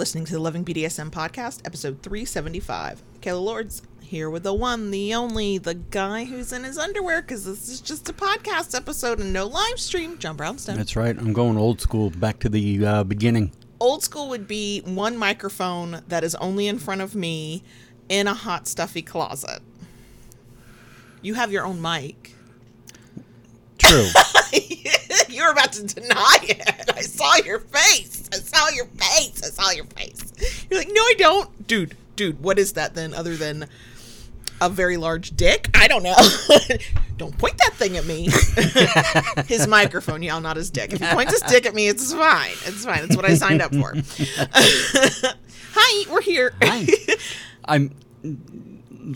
listening to the Loving BDSM podcast, episode 375. Kayla Lords here with the one, the only, the guy who's in his underwear because this is just a podcast episode and no live stream, John Brownstone. That's right. I'm going old school, back to the uh, beginning. Old school would be one microphone that is only in front of me in a hot, stuffy closet. You have your own mic. True. you were about to deny it. I saw your face. I saw your face. I saw your face. You're like, no, I don't. Dude, dude, what is that then other than a very large dick? I don't know. don't point that thing at me. his microphone, y'all, not his dick. If he points his dick at me, it's fine. It's fine. It's what I signed up for. Hi, we're here. Hi. I'm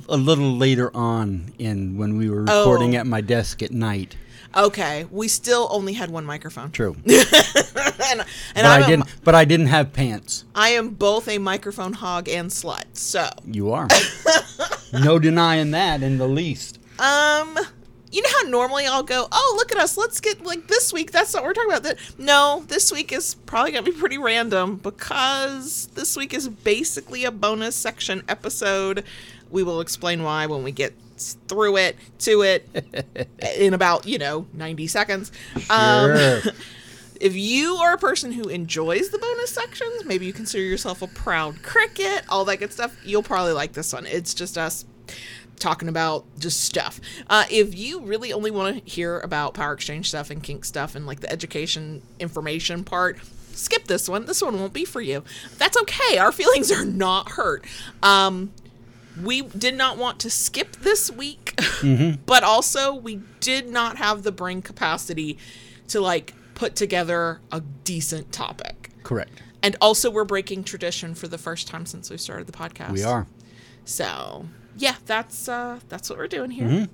a little later on in when we were recording Oh. at my desk at night. Okay, we still only had one microphone. True. and and but I'm I a- didn't. But I didn't have pants. I am both a microphone hog and slut. So, You are. no denying that in the least. um, you know how normally I'll go, oh, look at us, let's get like this week. That's what we're talking about. That no, this week is probably gonna be pretty random because this week is basically a bonus section episode. We will explain why when we get through it to it in about you know 90 seconds um Sure. if you are a person who enjoys the bonus sections, maybe you consider yourself a proud cricket, all that good stuff, you'll probably like this one. It's just us talking about just stuff. Uh, if you really only want to hear about power exchange stuff and kink stuff and like the education information part, skip this one. This one won't be for you. That's okay. Our feelings are not hurt. Um, we did not want to skip this week, but also we did not have the brain capacity to like put together a decent topic. Correct. And also, we're breaking tradition for the first time since we started the podcast. We are. So, yeah, that's uh, that's what we're doing here.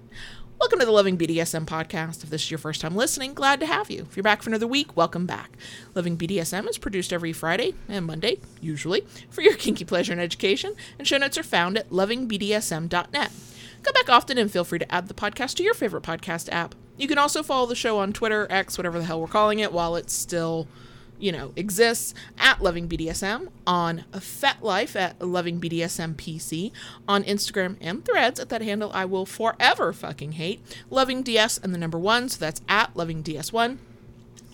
Welcome to the Loving BDSM podcast. If this is your first time listening, glad to have you. If you're back for another week, welcome back. Loving BDSM is produced every Friday and Monday, usually, for your kinky pleasure and education, and show notes are found at lovingbdsm.net. Come back often and feel free to add the podcast to your favorite podcast app. You can also follow the show on Twitter, X, whatever the hell we're calling it, while it's still you know, exists at Loving BDSM, on FetLife at Loving BDSM PC, on Instagram and threads at that handle I will forever fucking hate, Loving DS and the number one, so that's at Loving DS1,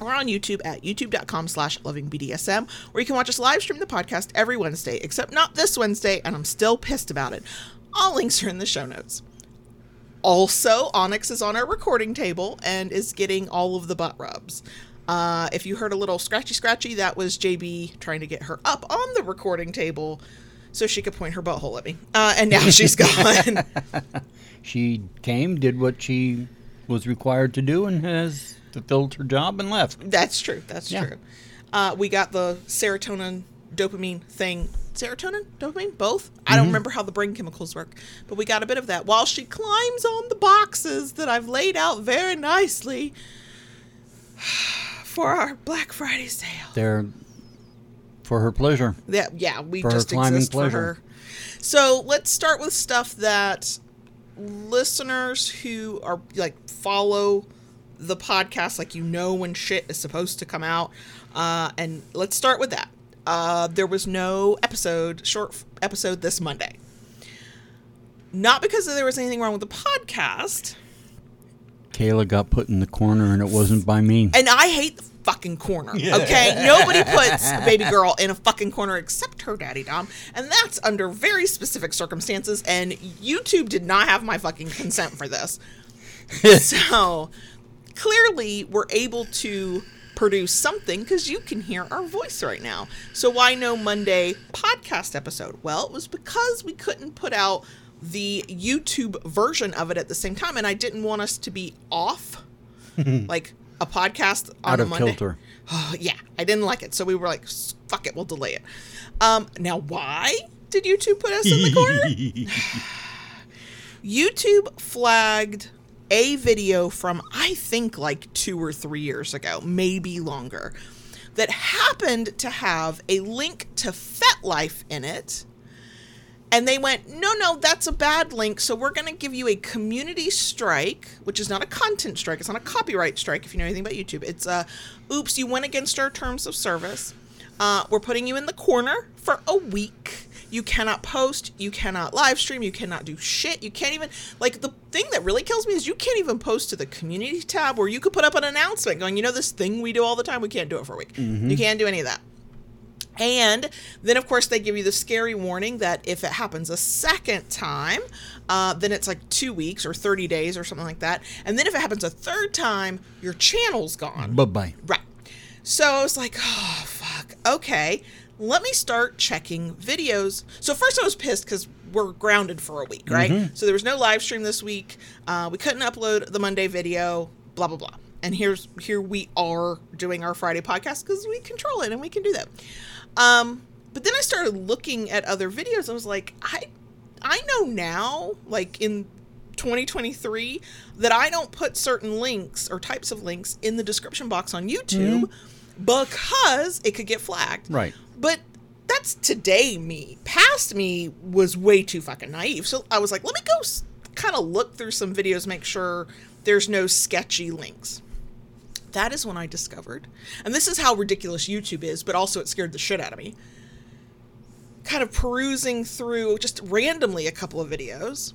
or on YouTube at youtube.com slash lovingbdsm, where you can watch us live stream the podcast every Wednesday, except not this Wednesday, and I'm still pissed about it. All links are in the show notes. Also, Onyx is on our recording table and is getting all of the butt rubs. Uh, if you heard a little scratchy scratchy, that was JB trying to get her up on the recording table so she could point her butthole at me. Uh, and now she's gone. She came, did what she was required to do, and has fulfilled her job and left. That's true. That's Yeah. true. Uh, we got the serotonin dopamine thing. Serotonin, dopamine, both. I don't remember how the brain chemicals work, but we got a bit of that while she climbs on the boxes that I've laid out very nicely for our Black Friday sale. They're for her pleasure. Yeah, yeah, we For her just climbing exist for pleasure. her. So let's start with stuff that listeners who are like follow the podcast, like you know when shit is supposed to come out. Uh, and let's start with that. Uh, there was no episode, short episode this Monday. Not because there was anything wrong with the podcast, Kayla got put in the corner, and it wasn't by me. and I hate the fucking corner. Okay, nobody puts a baby girl in a fucking corner except her daddy Dom, and that's under very specific circumstances. And YouTube did not have my fucking consent for this. so clearly, we're able to produce something because you can hear our voice right now. So why no Monday podcast episode? Well, it was because we couldn't put out the YouTube version of it at the same time, and I didn't want us to be off like a podcast on Out a of Monday. kilter. Oh, yeah, I didn't like it, so we were like, "Fuck it, we'll delay it." Um, now, why did YouTube put us in the corner? YouTube flagged a video from I think like two or three years ago, maybe longer, that happened to have a link to FetLife in it. And they went, no, no, that's a bad link. So we're going to give you a community strike, which is not a content strike. It's not a copyright strike if you know anything about YouTube. It's a, oops, you went against our terms of service. Uh, we're putting you in the corner for a week. You cannot post, you cannot live stream, you cannot do shit. You can't even like the thing that really kills me is you can't even post to the community tab where you could put up an announcement going, you know, this thing we do all the time, we can't do it for a week. You can't do any of that. And then, of course, they give you the scary warning that if it happens a second time, uh, then it's like two weeks or 30 days or something like that. And then if it happens a third time, your channel's gone. Bye bye. Right. So I was like, oh, fuck. Okay. Let me start checking videos. So first I was pissed because we're grounded for a week, right? So there was no live stream this week. Uh, we couldn't upload the Monday video, blah, blah, blah. And here's here we are doing our Friday podcast because we control it and we can do that. Um, but then I started looking at other videos. I was like, I I know now, like in 2023, that I don't put certain links or types of links in the description box on YouTube because it could get flagged. Right. But that's today me. Past me was way too fucking naive. So I was like, let me go s- kind of look through some videos, make sure there's no sketchy links. That is when I discovered, and this is how ridiculous YouTube is, but also it scared the shit out of me. Kind of perusing through just randomly a couple of videos.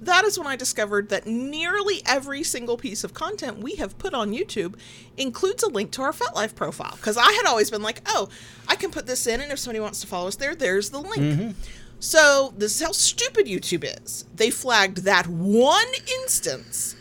That is when I discovered that nearly every single piece of content we have put on YouTube includes a link to our FetLife profile. Because I had always been like, oh, I can put this in, and if somebody wants to follow us there, there's the link. Mm-hmm. So this is how stupid YouTube is. They flagged that one instance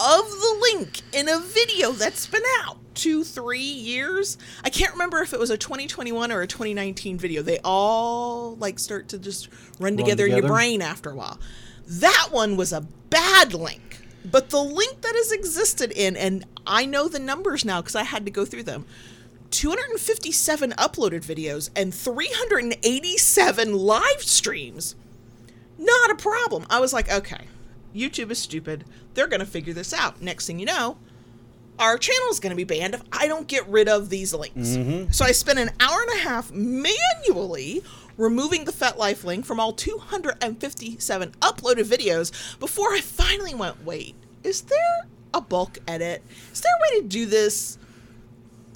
of the link in a video that's been out two, three years. I can't remember if it was a 2021 or a 2019 video. They all like start to just run, together, in your brain after a while. That one was a bad link. But the link that has existed in, and I know the numbers now because I had to go through them 257 uploaded videos and 387 live streams. Not a problem. I was like, okay, YouTube is stupid. They're going to figure this out. Next thing you know, our channel is going to be banned if I don't get rid of these links. Mm-hmm. So I spent an hour and a half manually removing the FetLife link from all 257 uploaded videos before I finally went, wait, is there a bulk edit? Is there a way to do this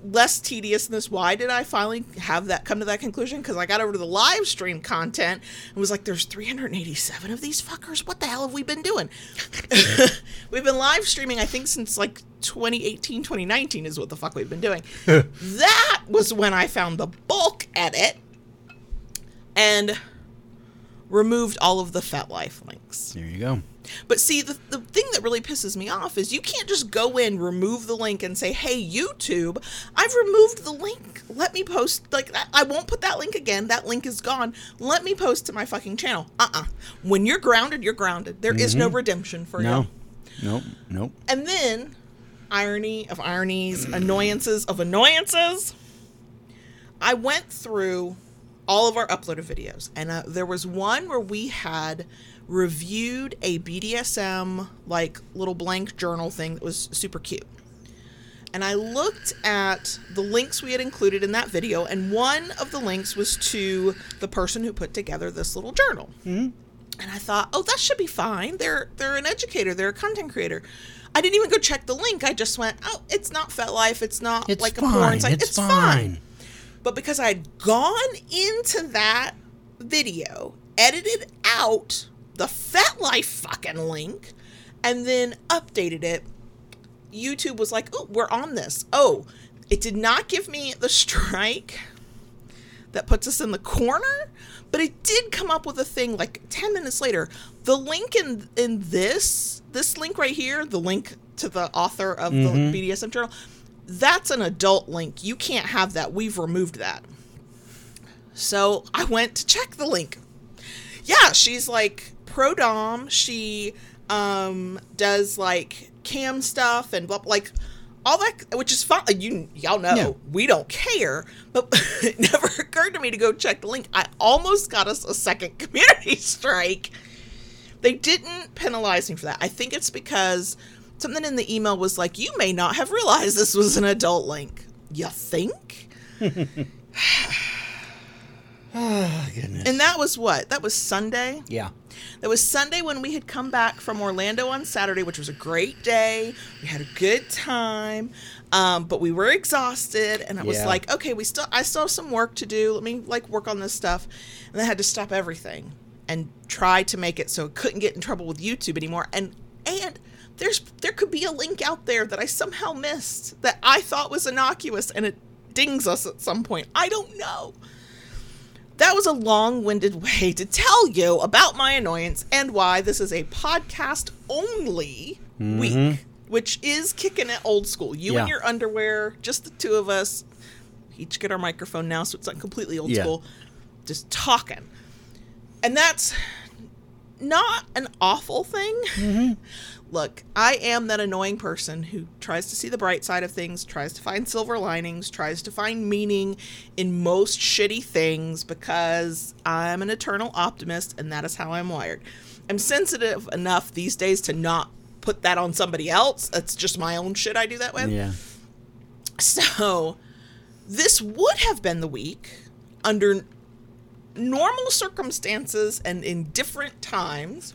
less tedious than this. Why did I finally have that come to that conclusion? Because I got over to the live stream content and was like, there's 387 of these fuckers. What the hell have we been doing? we've been live streaming, I think, since like 2018, 2019 is what the fuck we've been doing. that was when I found the bulk edit and removed all of the FetLife links. There you go. But see, the, the thing that really pisses me off is you can't just go in, remove the link, and say, hey, YouTube, I've removed the link. Let me post, like. I won't put that link again. That link is gone. Let me post to my fucking channel. Uh uh When you're grounded, you're grounded. There is no redemption for No. you. No. Nope. Nope. And then, irony of ironies, annoyances of annoyances, I went through all of our uploaded videos, and uh, there was one where we had reviewed a BDSM like little blank journal thing that was super cute. And I looked at the links we had included in that video, and one of the links was to the person who put together this little journal. Mm-hmm. And I thought, oh, that should be fine. They're they're an educator. They're a content creator. I didn't even go check the link. I just went, oh, it's not FetLife. It's not It's like a porn site. It's fine. But because I had gone into that video, edited out the FetLife fucking link, and then updated it, YouTube was like, oh, we're on this. Oh, it did not give me the strike that puts us in the corner, but it did come up with a thing like 10 minutes later. The link in in this this link right here, the link to the author of the mm-hmm. BDSM journal, that's an adult link. You can't have that. We've removed that. So I went to check the link. Yeah, she's like pro dom. She um does like cam stuff and blah, like all that, which is fine. You y'all know Yeah. we don't care, but it never occurred to me to go check the link. I almost got us a second community strike. They didn't penalize me for that. I think it's because something in the email was like, "You may not have realized this was an adult link." You think? Oh, goodness. And that was what? That was Sunday. yeah. That was Sunday when we had come back from Orlando on Saturday, which was a great day. We had a good time, um, but we were exhausted, and I was Yeah. like, okay, we still, I still have some work to do. Let me like work on this stuff, and I had to stop everything and try to make it so it couldn't get in trouble with YouTube anymore. And and there's there could be a link out there that I somehow missed that I thought was innocuous, and it dings us at some point. I don't know. That was a long winded way to tell you about my annoyance and why this is a podcast only mm-hmm. week, which is kicking it old school. You Yeah. in your underwear, just the two of us. Each get our microphone now, so it's not completely old Yeah. school. Just talking. And that's not an awful thing. Mm-hmm. Look, I am that annoying person who tries to see the bright side of things, tries to find silver linings, tries to find meaning in most shitty things because I'm an eternal optimist and that is how I'm wired. I'm sensitive enough these days to not put that on somebody else. It's just my own shit I do that with. Yeah. So, this would have been the week under normal circumstances and in different times.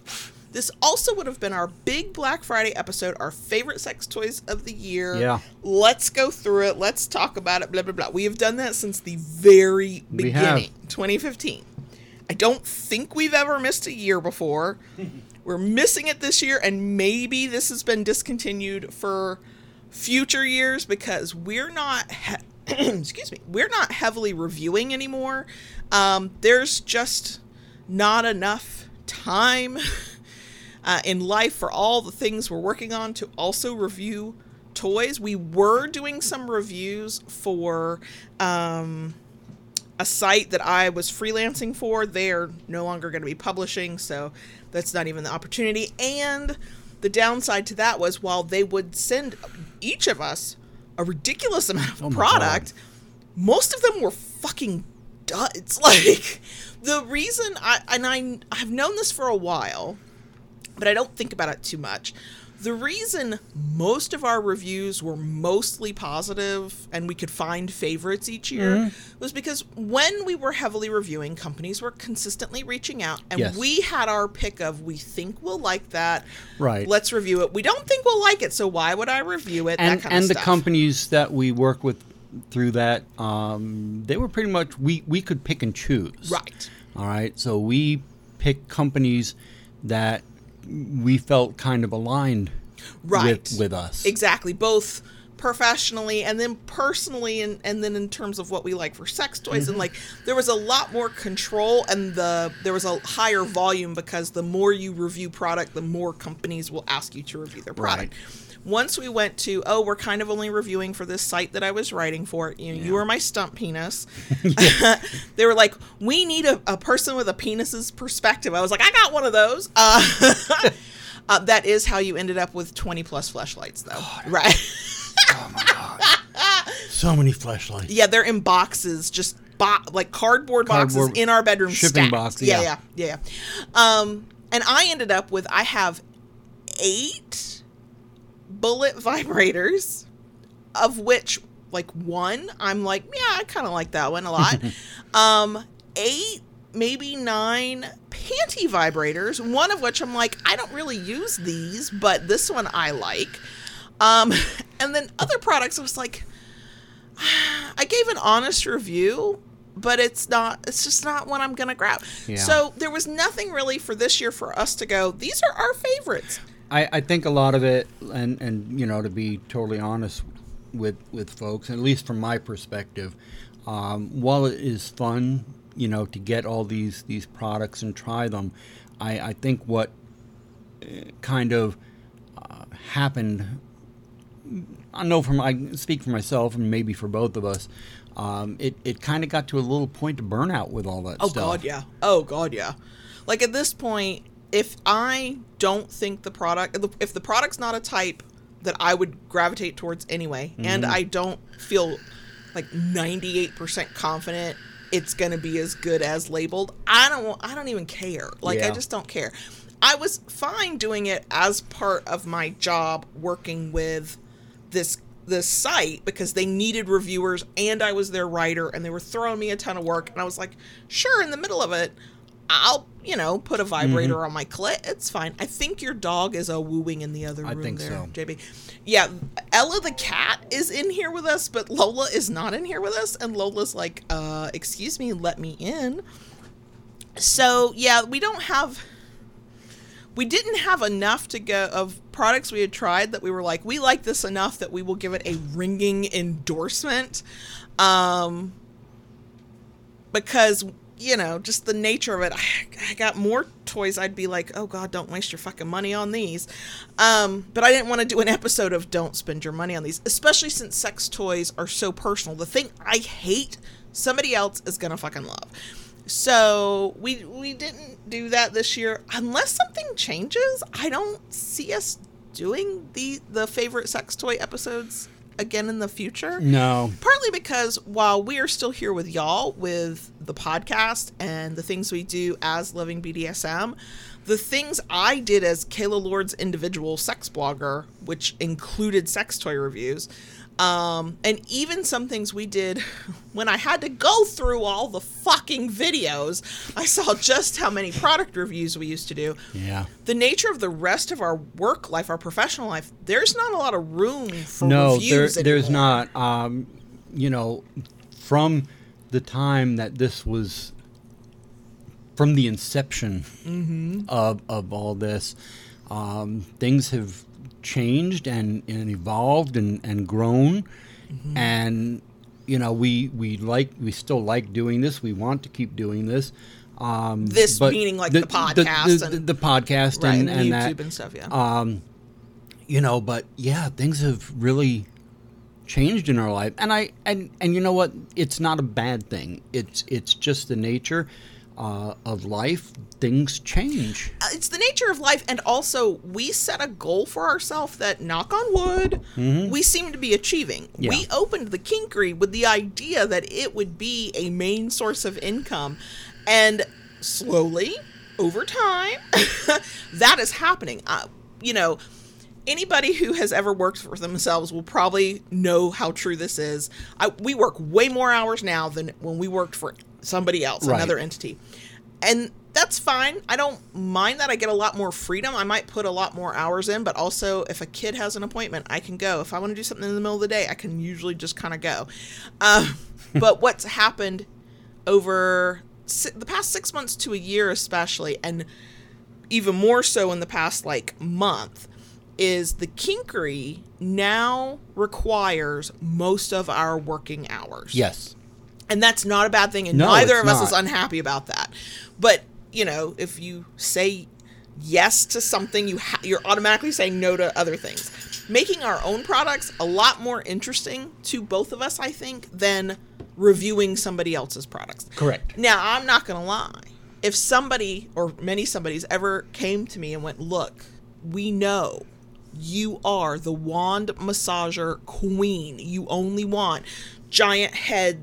This also would have been our big Black Friday episode, our favorite sex toys of the year. Yeah. Let's go through it. Let's talk about it. Blah, blah, blah. We have done that since the very beginning, 2015. I don't think we've ever missed a year before. We're missing it this year, and maybe this has been discontinued for future years because we're not. He- excuse me. We're not heavily reviewing anymore. Um, there's just not enough time uh, in life for all the things we're working on to also review toys. We were doing some reviews for um, a site that I was freelancing for. They're no longer going to be publishing, so that's not even the opportunity. And the downside to that was while they would send each of us a ridiculous amount of Oh product, most of them were fucking duds. Like the reason I and I I've known this for a while, but I don't think about it too much. The reason most of our reviews were mostly positive and we could find favorites each year Mm-hmm. was because when we were heavily reviewing, companies were consistently reaching out and Yes. we had our pick of we think we'll like that. Right. Let's review it. We don't think we'll like it, so why would I review it? and that kind and the companies that we work with through that um, they were pretty much we we could pick and choose Right. all right so we picked companies that we felt kind of aligned Right. with with us Exactly. Both professionally and then personally and, and then in terms of what we like for sex toys Mm-hmm. and like there was a lot more control and the there was a higher volume because the more you review product the more companies will ask you to review their product once we went to oh we're kind of only reviewing for this site that i was writing for you know you were my stump penis. They were like we need a, a person with a penis's perspective. I was like i got one of those. Uh, uh, that is how you ended up with 20 plus Fleshlights though. Right. Oh my god. So many Fleshlights. Yeah they're in boxes just bo- like cardboard boxes Cardboard in our bedroom shipping stacked. boxes, yeah, yeah. yeah. yeah yeah. Um and i ended up with i have eight bullet vibrators of which like one i'm like yeah i kind of like that one a lot um eight maybe nine panty vibrators one of which i'm like i don't really use these but this one i like um and then other products i was like I gave an honest review, but it's not it's just not what I'm gonna grab. Yeah. So there was nothing really for this year for us to go, these are our favorites. I, I think a lot of it, and, and you know, to be totally honest with with folks, at least from my perspective, um, while it is fun, you know, to get all these these products and try them, I, I think what uh, kind of uh, happened. I know from I speak for myself and maybe for both of us. Um, it it kind of got to a little point of burnout with all that Oh stuff. god, yeah. Oh god, yeah. Like at this point, if I don't think the product if the product's not a type that I would gravitate towards anyway, and mm-hmm. I don't feel like 98% confident it's going to be as good as labeled, I don't I don't even care. Like I just don't care. I was fine doing it as part of my job working with this this site because they needed reviewers and I was their writer and they were throwing me a ton of work and I was like, sure, in the middle of it, I'll, you know, put a vibrator on my clit. It's fine. I think your dog is a wooing in the other I room think there, so. JB. Yeah, Ella the cat is in here with us, but Lola is not in here with us. And Lola's like, uh, excuse me, let me in. So, yeah, we don't have we didn't have enough to go of products we had tried that we were like we like this enough that we will give it a ringing endorsement um because you know just the nature of it. I, I got more toys i'd be like oh god don't waste your fucking money on these. Um but i didn't want to do an episode of don't spend your money on these especially since sex toys are so personal. The thing i hate somebody else is gonna fucking love. So we we didn't do that this year. Unless something changes. I don't see us doing the the favorite sex toy episodes again in the future. No. Partly because while we are still here with y'all with the podcast and the things we do as Loving BDSM, the things I did as Kayla Lords individual sex blogger, which included sex toy reviews, um, and even some things we did when I had to go through all the fucking videos, I saw just how many product reviews we used to do. Yeah. The nature of the rest of our work life, our professional life, there's not a lot of room for no, there, reviews there's not. Um, you know, from the time that this was, from the inception Mm-hmm. of of all this, um, things have changed and, and evolved and, and grown, Mm-hmm. and you know we we like we still like doing this. We want to keep doing this. Um, This meaning, like, the podcast the, and- the, the podcast Right, and, and, and YouTube that and stuff, yeah. um, you know, but yeah, things have really changed in our life, and I and and you know what? It's not a bad thing. It's it's just the nature uh, of life. Things change. Uh, it's the nature of life and also we set a goal for ourselves that knock on wood we seem to be achieving Yeah. we opened the kinkery with the idea that it would be a main source of income and slowly over time that is happening uh, you know anybody who has ever worked for themselves will probably know how true this is I, we work way more hours now than when we worked for somebody else Right. another entity and that's fine. I don't mind that. I get a lot more freedom. I might put a lot more hours in, but also if a kid has an appointment, I can go. If I want to do something in the middle of the day, I can usually just kind of go. Um, but what's happened over si- the past six months to a year, especially, and even more so in the past like month, is the kinkery now requires most of our working hours Yes. And that's not a bad thing and No, neither of us not. is unhappy about that but you know if you say yes to something you ha- you're automatically saying no to other things making our own products a lot more interesting to both of us i think than reviewing somebody else's products Correct. now i'm not gonna lie if somebody or many somebody's ever came to me and went look we know you are the wand massager queen. You only want giant heads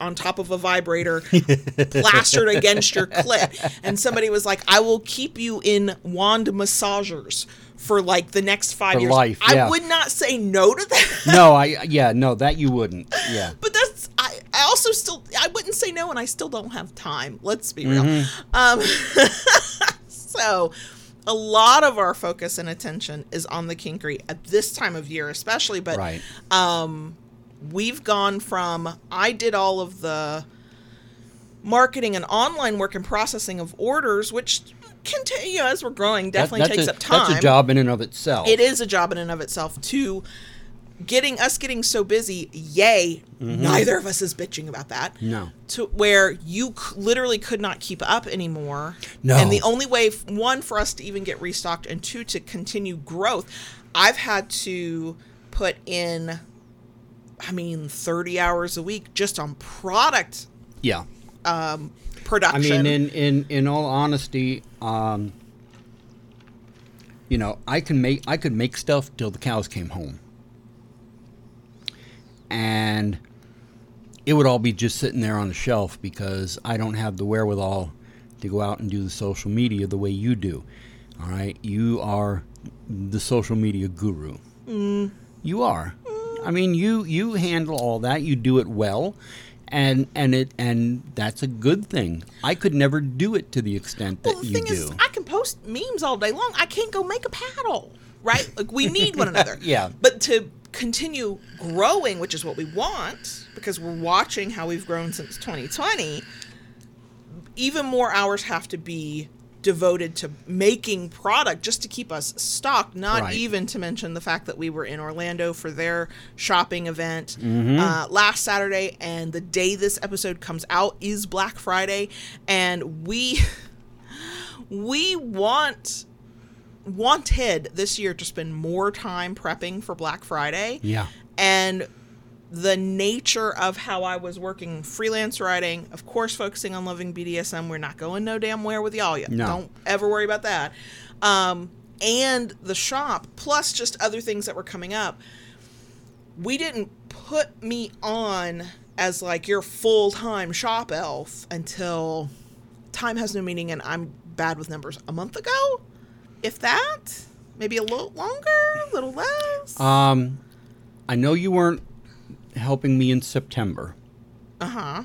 on top of a vibrator plastered against your clit. And somebody was like, I will keep you in wand massagers for like the next five For years. life, I would not say no to that. No, I yeah, no, that you wouldn't. Yeah. But that's I, I also still I wouldn't say no and I still don't have time. Let's be real. Um so a lot of our focus and attention is on the kinkery at this time of year especially but Right. We've gone from I did all of the marketing and online work and processing of orders which continue as we're growing definitely That- takes that's up time That's a job in and of itself. it is a job in and of itself to getting us getting so busy yay mm-hmm. neither of us is bitching about that No. to where you c- literally could not keep up anymore No. and the only way f- one for us to even get restocked and two to continue growth i've had to put in i mean 30 hours a week just on product Yeah. I production I mean, in in in all honesty, um, you know, I can make I could make stuff till the cows came home, and it would all be just sitting there on the shelf because I don't have the wherewithal to go out and do the social media the way you do. All right, you are the social media guru. You are. I mean, you you handle all that. You do it well, and and it and that's a good thing. I could never do it to the extent that Well, the you thing do. is, I can post memes all day long. I can't go make a paddle, right? Like we need one another. Yeah. But to continue growing, which is what we want, because we're watching how we've grown since 2020, even more hours have to be devoted to making product just to keep us stocked not Right. even to mention the fact that we were in orlando for their shopping event Mm-hmm. uh, last saturday and the day this episode comes out is black friday and we we want wanted this year to spend more time prepping for black friday yeah. and the nature of how I was working freelance writing, of course, focusing on loving BDSM. We're not going no damn where with y'all yet. No. Don't ever worry about that. Um, and the shop, plus just other things that were coming up. We didn't put me on as like your full time shop elf until time has no meaning and I'm bad with numbers. A month ago, if that, maybe a little longer, a little less. Um, I know you weren't helping me in September. Uh huh.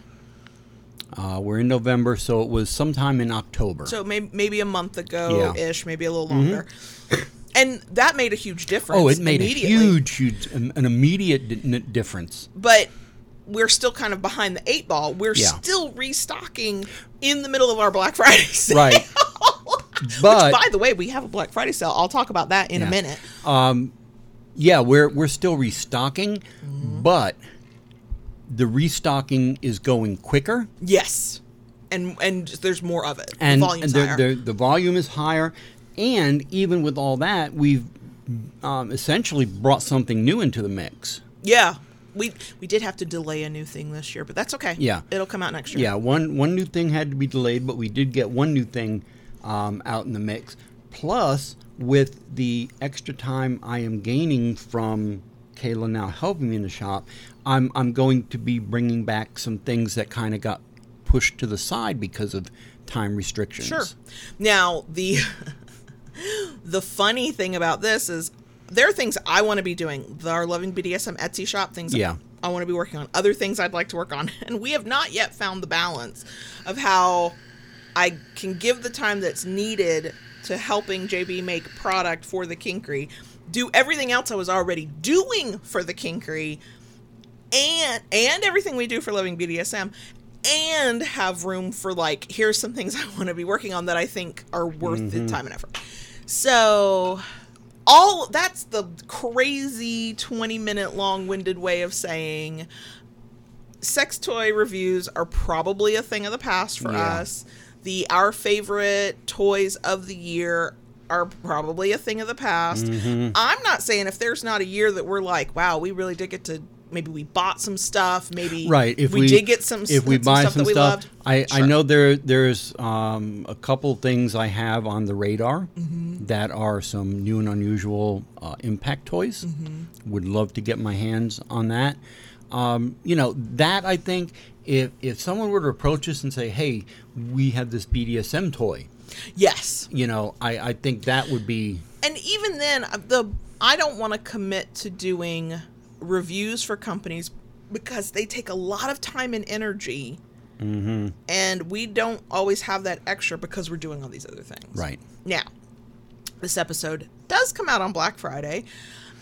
Uh, we're in November, so it was sometime in October. So maybe maybe a month ago Yeah. Mm-hmm. ish, maybe a little longer. And that made a huge difference. oh, it made a huge, huge, an immediate difference. But we're still kind of behind the eight ball. We're Yeah. still restocking in the middle of our Black Friday sale. Right. But- Which, by the way, we have a Black Friday sale. I'll talk about that in a Yeah. minute. Yeah, we're we're still restocking, Mm-hmm. but the restocking is going quicker, Yes, and and there's more of it. and, the volume's and higher. the the volume is higher, and even with all that, we've um, essentially brought something new into the mix. yeah, we we did have to delay a new thing this year, but that's okay. Yeah. it'll come out next year. Yeah, one one new thing had to be delayed, but we did get one new thing um, out in the mix. Plus, with the extra time I am gaining from Kayla now helping me in the shop, I'm I'm going to be bringing back some things that kind of got pushed to the side because of time restrictions. Sure. Now the the funny thing about this is there are things I want to be doing. The Our Loving BDSM Etsy shop things. Yeah. I want to be working on other things I'd like to work on, and we have not yet found the balance of how I can give the time that's needed to helping JB make product for the Kinkery, do everything else I was already doing for the Kinkery, and and everything we do for Loving BDSM, and have room for like here's some things I want to be working on that I think are worth the mm-hmm. time and effort. So all that's the crazy 20 minute long winded way of saying sex toy reviews are probably a thing of the past for Yeah. us. The our favorite toys of the year are probably a thing of the past. Mm-hmm. I'm not saying if there's not a year that we're like, wow, we really did get to maybe we bought some stuff, maybe Right. If we, we, did get some if we some buy stuff some that we stuff, loved. I, I know there there's um, a couple things I have on the radar Mm-hmm. that are some new and unusual uh, impact toys. Mm-hmm. Would love to get my hands on that. Um, you know that I think if if someone were to approach us and say, "Hey, we have this BDSM toy," Yes. you know, I, I think that would be and even then uh, the i don't want to commit to doing reviews for companies because they take a lot of time and energy Mm-hmm. and we don't always have that extra because we're doing all these other things right. now this episode does come out on black friday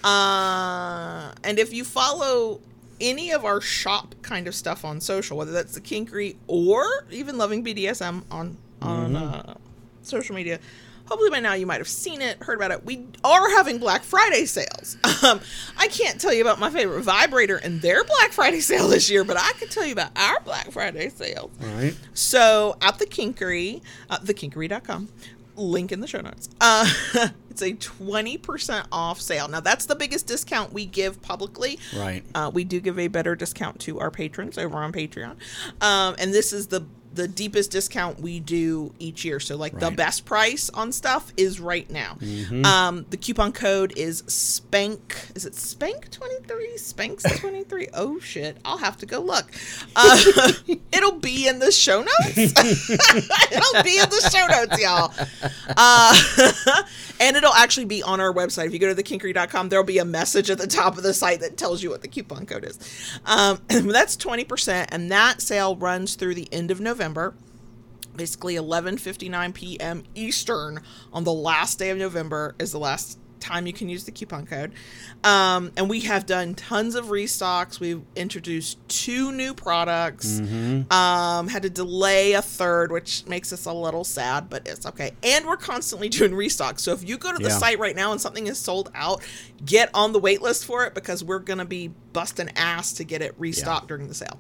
uh, and if you follow any of our shop kind of stuff on social whether that's the kinkery or even loving bdsm on on uh, social media. Hopefully by now you might have seen it heard about it. We are having black friday sales. Um, i can't tell you about my favorite vibrator and their black friday sale this year but i can tell you about our black friday sales. All right. so at the Kinkery, uh, thekinkery.com, link in the show notes. Uh, it's a 20% off sale. Now that's the biggest discount we give publicly. Right. Uh, we do give a better discount to our patrons over on Patreon. Um, and this is the the deepest discount we do each year. So like the best price on stuff is right now. Mm-hmm. Um, the coupon code is Spank. Is it Spank twenty three? Spanks twenty three. Oh shit! I'll have to go look. Uh, it'll be in the show notes. it'll be in the show notes, y'all. Uh, and it'll actually be on our website. If you go to thekinkery.com, there'll be a message at the top of the site that tells you what the coupon code is. Um, that's 20%, and that sale runs through the end of November. Basically, 11:59 p.m. Eastern on the last day of November is the last time you can use the coupon code. Um, and we have done tons of restocks. We've introduced two new products. Um, had to delay a third, which makes us a little sad, but it's okay. And we're constantly doing restocks. So if you go to the Yeah. site right now and something is sold out, get on the wait list for it because we're gonna be busting ass to get it restocked during the sale.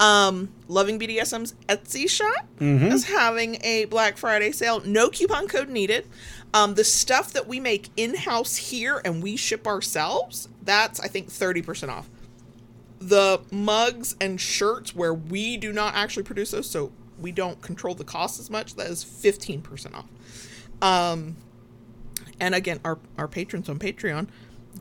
Um, Loving BDSM's Etsy shop is having a Black Friday sale. No coupon code needed. Um, the stuff that we make in house here and we ship ourselves, that's I think 30% off. The mugs and shirts where we do not actually produce those, so we don't control the cost as much, that is 15% off. Um, and again, our, our patrons on Patreon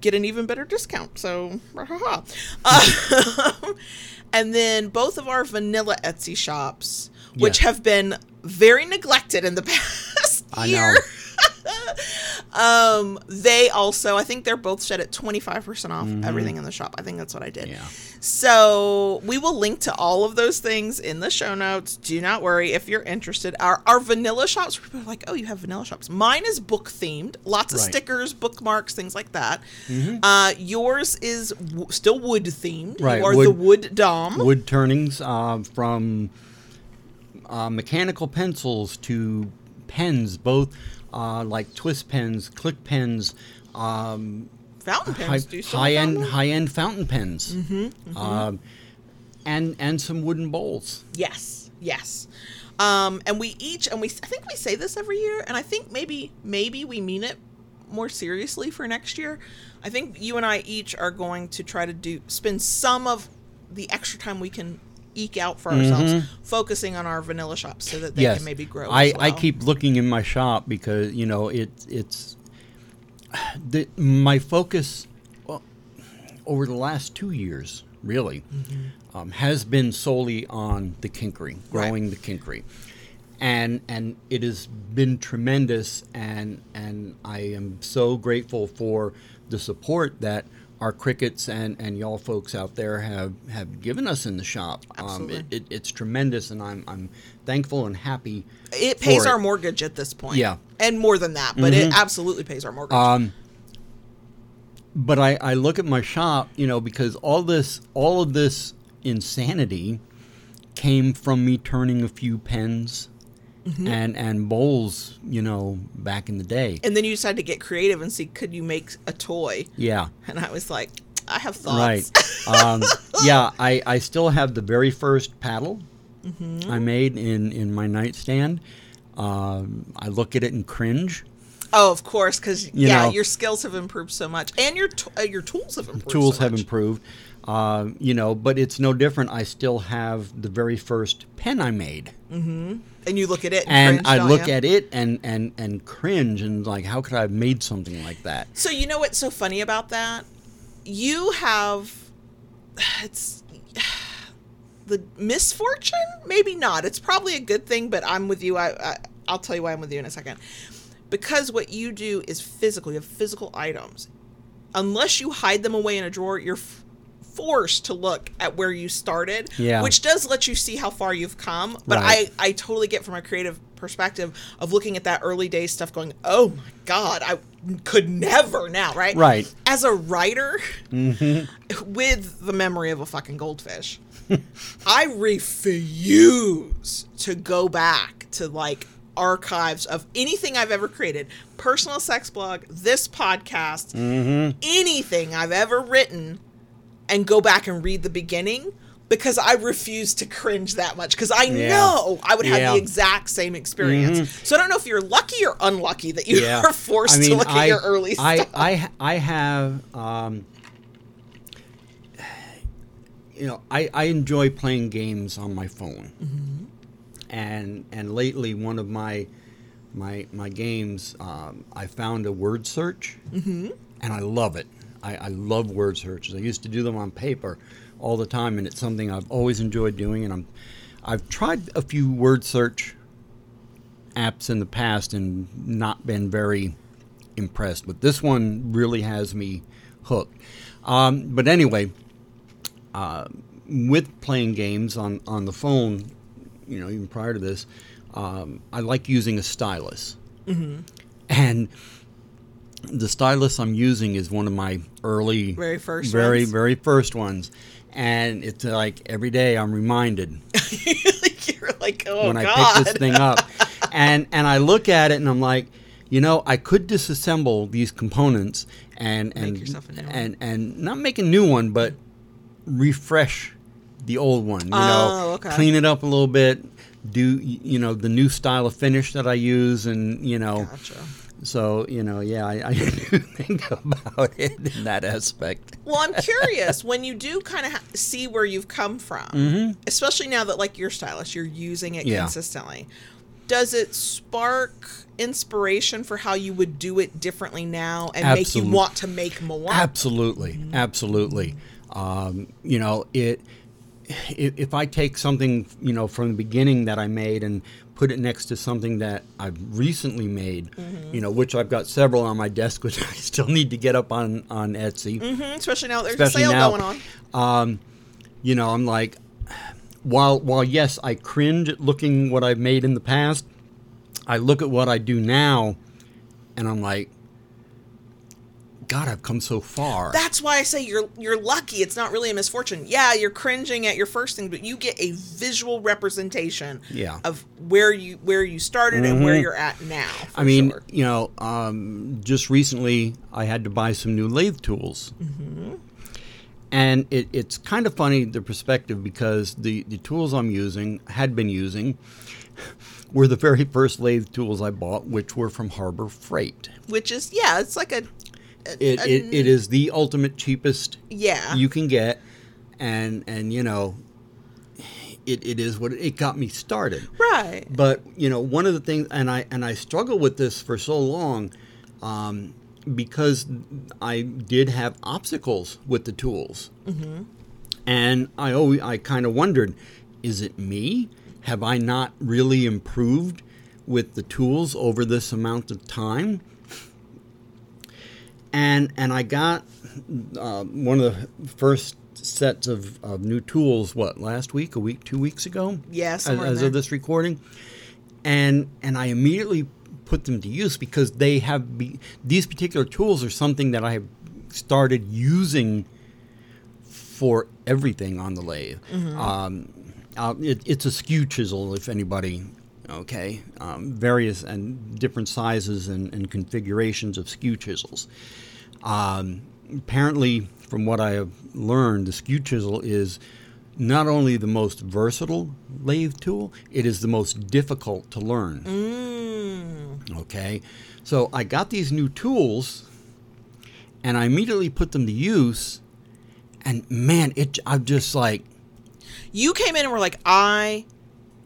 get an even better discount. So, ha uh, and then both of our vanilla Etsy shops, which Yeah. have been very neglected in the past I year. know. um, they also, I think they're both set at 25% off everything in the shop. I think that's what I did. Mm-hmm. Yeah. So we will link to all of those things in the show notes. Do not worry if you're interested. Our our vanilla shops, people are like, oh, you have vanilla shops. Mine is book themed, lots of Right. stickers, bookmarks, things like that. Uh, yours is w- still wood themed. Right, You are the wood- wood dom. Wood turnings uh, from uh, mechanical pencils to pens, both uh, like twist pens, click pens, um, Fountain high, pens. Do you high end fountain? high end fountain pens, mm-hmm, Um, and and some wooden bowls. Yes, yes. Um, and we each, and we, I think we say this every year, and I think maybe, maybe we mean it more seriously for next year. I think you and I each are going to try to do spend some of the extra time we can eke out for ourselves, focusing on our vanilla shops so that they Mm-hmm. yes, can maybe grow. I, as I keep looking in my shop because you know it it's the my focus well, over the last two years really Mm-hmm. um, has been solely on the kinkery, growing the kinkery, and and it has been tremendous, and and I am so grateful for the support that. Our crickets and, and y'all folks out there have, have given us in the shop. Um, Absolutely. it, it, it's tremendous, and I'm I'm thankful and happy It pays our it. mortgage at this point. Yeah. and more than that, but it absolutely pays our mortgage. Um, but I, I look at my shop, you know, because all this, all of this insanity came from me turning a few pens and and bowls, you know, back in the day. and then you decided to get creative and see could you make a toy, Yeah, and I was like, I have right. thoughts. um, yeah, I, I still have the very first paddle I made in in my nightstand. Um, I look at it and cringe. Oh, of course, because You yeah, know. your skills have improved so much, and your t- uh, your tools have improved. tools so have improved. Uh, you know, but it's no different. I still have the very first pen I made, and you look at it, and, and cringe, I look ya? at it and and and cringe and like, how could I have made something like that? So you know what's so funny about that? You have it's the misfortune, maybe not. It's probably a good thing, but I'm with you. I, I I'll tell you why I'm with you in a second. Because what you do is physical. You have physical items. Unless you hide them away in a drawer, you're f- forced to look at where you started, Yeah. which does let you see how far you've come. But Right. I I totally get from a creative perspective of looking at that early days stuff going, "Oh my god, I could never now," right? Right. As a writer mm-hmm. with the memory of a fucking goldfish, I refuse to go back to like archives of anything I've ever created, personal sex blog, this podcast, mm-hmm. anything I've ever written and go back and read the beginning because I refuse to cringe that much because I Yeah. know I would have Yeah. the exact same experience. So I don't know if you're lucky or unlucky that you Yeah. are forced I to look I, at your early I, stuff. I, I have, um, you know, I, I enjoy playing games on my phone. Mm-hmm. and and lately one of my my my games, um, I found a word search, and I love it. I, I love word searches. I used to do them on paper all the time, and it's something I've always enjoyed doing. And I'm I've tried a few word search apps in the past and not been very impressed, but this one really has me hooked. Um, but anyway, uh, with playing games on, on the phone, you know, even prior to this, um, I like using a stylus. And the stylus I'm using is one of my early, Very first very, ones? very first ones. And it's uh, like every day I'm reminded You're like, oh when I pick this thing up, and and I look at it and I'm like, you know, I could disassemble these components and Make and yourself a new one. and and not make a new one, but refresh the old one. You Oh, know, okay. clean it up a little bit. Do you know the new style of finish that I use, and you know, Gotcha. So you know, yeah, I, I do think about it in that aspect. Well, I'm curious when you do kind of ha- see where you've come from, especially now that like you're stylist, you're using it Mm-hmm. Yeah. consistently. Does it spark inspiration for how you would do it differently now and make you want to make more? Absolutely, absolutely. Um, you know, it. If I take something, you know, from the beginning that I made and put it next to something that I've recently made, you know, which I've got several on my desk, which I still need to get up on on Etsy. Mhm, especially now there's Especially a sale now. going on. Um, you know, I'm like, while while yes, I cringe at looking what I've made in the past, I look at what I do now, and I'm like, God, I've come so far. That's why I say you're you're lucky. It's not really a misfortune. Yeah, you're cringing at your first thing, but you get a visual representation Yeah. Mm-hmm. of where you where you started and where you're at now. I mean, sure. you know, um, just recently I had to buy some new lathe tools. And it, it's kind of funny the perspective because the, the tools I'm using, had been using, were the very first lathe tools I bought, which were from Harbor Freight. which is yeah, it's like a- It, a- it, it is the ultimate cheapest yeah. you can get, and and you know, it, it is what it, it got me started. right. But you know, one of the things, and I and I struggled with this for so long, um, because I did have obstacles with the tools, and I always I kind of wondered, is it me? Have I not really improved with the tools over this amount of time? And and I got uh, one of the first sets of, of new tools. What last week, a week, two weeks ago? Yeah, as, as of this recording, and and I immediately put them to use because they have be, these particular tools are something that I have started using for everything on the lathe. Mm-hmm. Um, uh, it, it's a skew chisel, if anybody. Okay, um, various and different sizes and, and configurations of skew chisels. Um, apparently, from what I have learned, the skew chisel is not only the most versatile lathe tool, it is the most difficult to learn. Mm. Okay, so I got these new tools, and I immediately put them to use, and man, it I'm just like, You came in and were like, I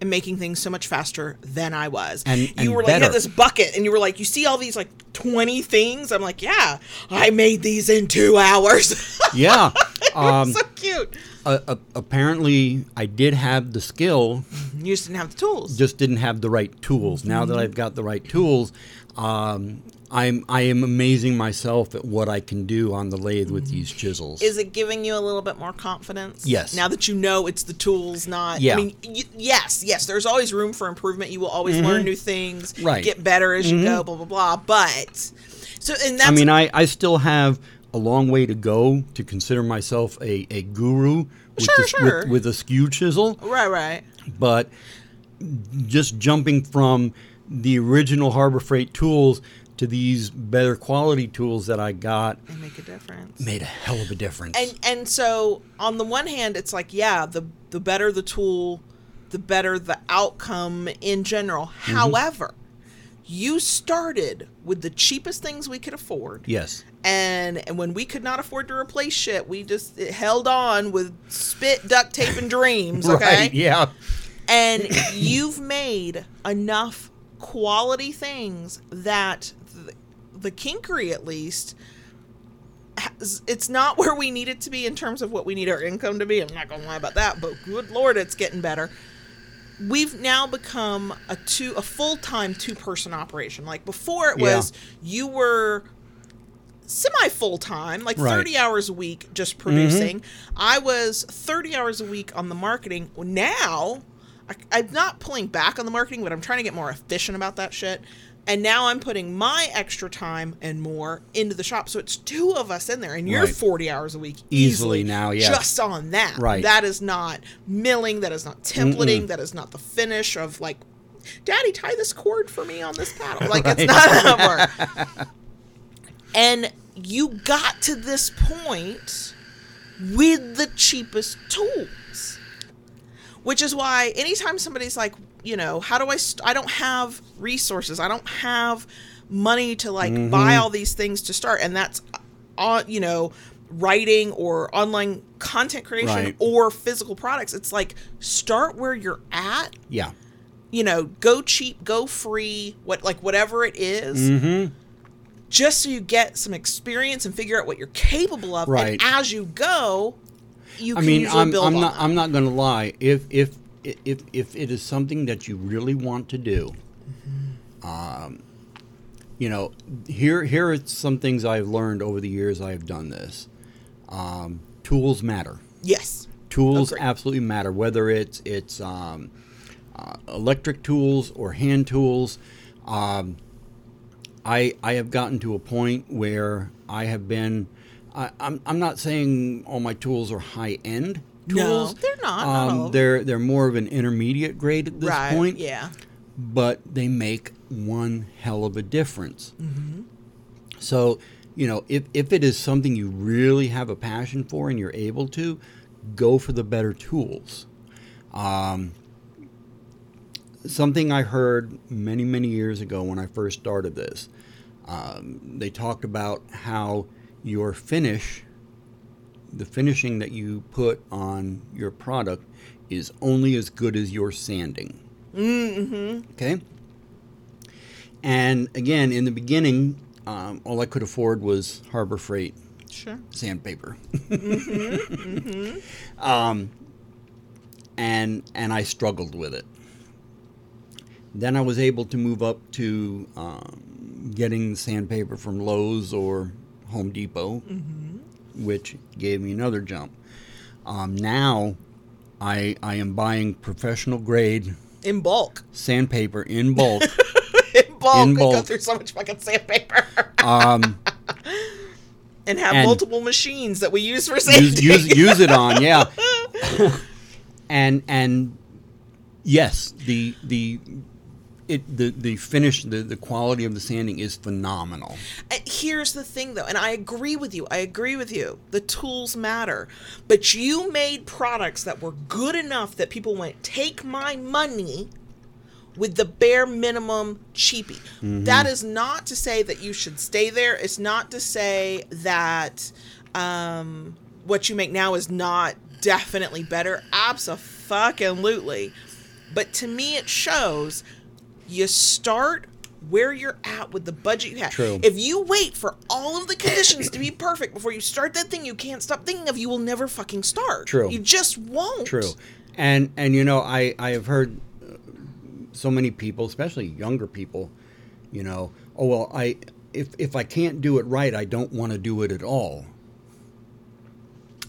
am making things so much faster than I was. And- you and were like, you better. had this bucket, and you were like, you see all these like 20 things? I'm like, yeah, I made these in two hours. yeah. Um, so cute. uh, uh, apparently, I did have the skill, You just didn't have the tools. just didn't have the right tools. Now that I've got the right tools, um, I'm I am amazing myself at what I can do on the lathe with these chisels. Is it giving you a little bit more confidence? Yes. Now that you know it's the tools, not. Yeah. I mean, y- yes, yes. There's always room for improvement. You will always learn new things. Mm-hmm. Right. Mm-hmm. Get better as you go. Blah blah blah. But so and that's. I mean, I, I still have a long way to go to consider myself a, a guru with, Sure, the, sure. with with a skew chisel, right, right. but just jumping from the original Harbor Freight tools to these better quality tools that I got They make a difference. made a hell of a difference. and and so on the one hand it's like yeah the the better the tool the better the outcome in general Mm-hmm. however you started with the cheapest things we could afford yes. and and when we could not afford to replace shit we just it held on with spit duct tape and dreams okay Right. Yeah. and you've made enough quality things that the, the kinkery at least has, it's not where we need it to be in terms of what we need our income to be i'm not gonna lie about that but good lord it's getting better we've now become a two a full-time two-person operation. Like before it Yeah. was you were semi full-time like Right. 30 hours a week just producing. Mm-hmm. I was 30 hours a week on the marketing. Now I, i'm not pulling back on the marketing but i'm trying to get more efficient about that shit and now i'm putting my extra time and more into the shop so it's two of us in there and you're Right. 40 hours a week Easily now, yeah. just on that Right. that is not milling that is not templating that is not the finish of like daddy tie this cord for me on this paddle like it's not that work and you got to this point with the cheapest tools which is why anytime somebody's like you know how do i st- i don't have resources i don't have money to like Mm-hmm. buy all these things to start and that's on you know writing or online content creation Right. or physical products it's like start where you're at Yeah. you know go cheap go free what like whatever it is, Mm-hmm. just so you get some experience and figure out what you're capable of Right. and as you go you I can mean, I'm, build I'm on not. that. I'm not going to lie. If if if if it is something that you really want to do, um, you know, here here are some things I've learned over the years I've done this. Um, tools matter. yes Tools absolutely matter. Whether it's it's um, uh, electric tools or hand tools. Um, I I have gotten to a point where I have been. I, I'm I'm not saying all my tools are high end No, tools. they're not, not of them. they're they're more of an intermediate grade at this right point. yeah But they make one hell of a difference. Mm-hmm. So you know, if if it is something you really have a passion for and you're able to, go for the better tools. Um, something I heard many, many years ago when I first started this. Um, they talked about how your finish, the finishing that you put on your product, is only as good as your sanding. Mm-hmm. Okay. And again, in the beginning, um, all I could afford was Harbor Freight sure sandpaper. Um, and and I struggled with it. Then I was able to move up to um, getting sandpaper from Lowe's or Home Depot, which gave me another jump. Um, now, I I am buying professional grade in bulk. sandpaper in bulk. in bulk. In we go through so much fucking sandpaper. Um, and have And- multiple machines that we use for safety use, use use it on yeah. And and yes the the it the the finish the the quality of the sanding is phenomenal Uh, Here's the thing, though, and I agree with you. I agree with you. The tools matter, but you made products that were good enough that people went, "Take my money." With the bare minimum cheapie. That is not to say that you should stay there. It's not to say that um, what you make now is not definitely better. Absolutely. But to me, it shows you start where you're at with the budget you have. True. If you wait for all of the conditions to be perfect before you start that thing you can't stop thinking of, you will never fucking start. True. You just won't. true and and you know i i have heard so many people especially younger people you know oh well i if if i can't do it right i don't want to do it at all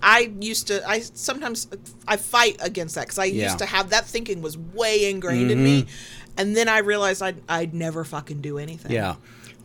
I used to. I sometimes I fight against that because I Yeah. used to have that thinking was way ingrained in me, mm-hmm. And then I realized I'd I'd never fucking do anything. yeah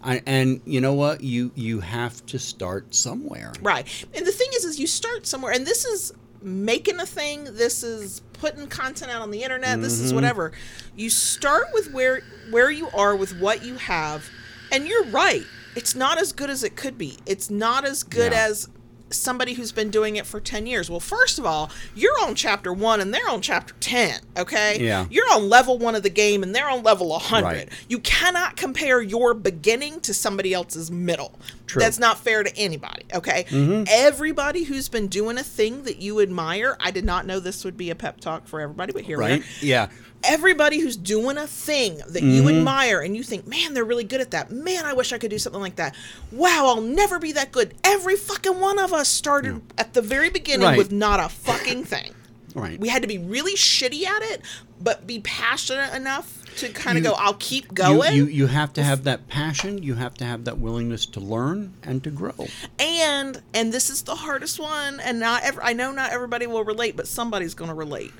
I, and you know what you you have to start somewhere Right. And the thing is, is you start somewhere, and this is making a thing. This is putting content out on the internet. This Mm-hmm. is whatever. You start with where where you are with what you have, and you're right. It's not as good as it could be. It's not as good Yeah. as somebody who's been doing it for 10 years. Well, first of all, you're on chapter 1 and they're on chapter 10, okay? Yeah. You're on level 1 of the game and they're on level 100. Right. You cannot compare your beginning to somebody else's middle. True. That's not fair to anybody. Okay. Mm-hmm. Everybody who's been doing a thing that you admire. I did not know this would be a pep talk for everybody, but here we right? are. Yeah. Everybody who's doing a thing that Mm-hmm. you admire and you think, man, they're really good at that. Man, I wish I could do something like that. Wow, I'll never be that good. Every fucking one of us started at the very beginning Right. with not a fucking thing. Right. We had to be really shitty at it, but be passionate enough to kind of go, I'll keep You, going. you you have to have that passion. You have to have that willingness to learn and to grow. and and this is the hardest one and not ever i know not everybody will relate but somebody's going to relate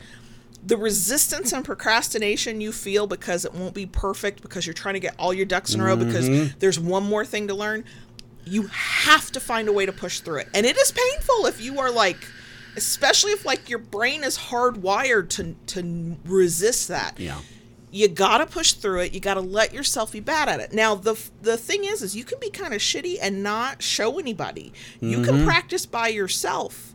the resistance and procrastination you feel because it won't be perfect because you're trying to get all your ducks in a row because there's one more thing to learn you have to find a way to push through it. And it is painful if you are like especially if like your brain is hardwired to to resist that. Yeah. you gotta push through it. You gotta let yourself be bad at it. Now the the thing is is you can be kind of shitty and not show anybody. You Mm-hmm. can practice by yourself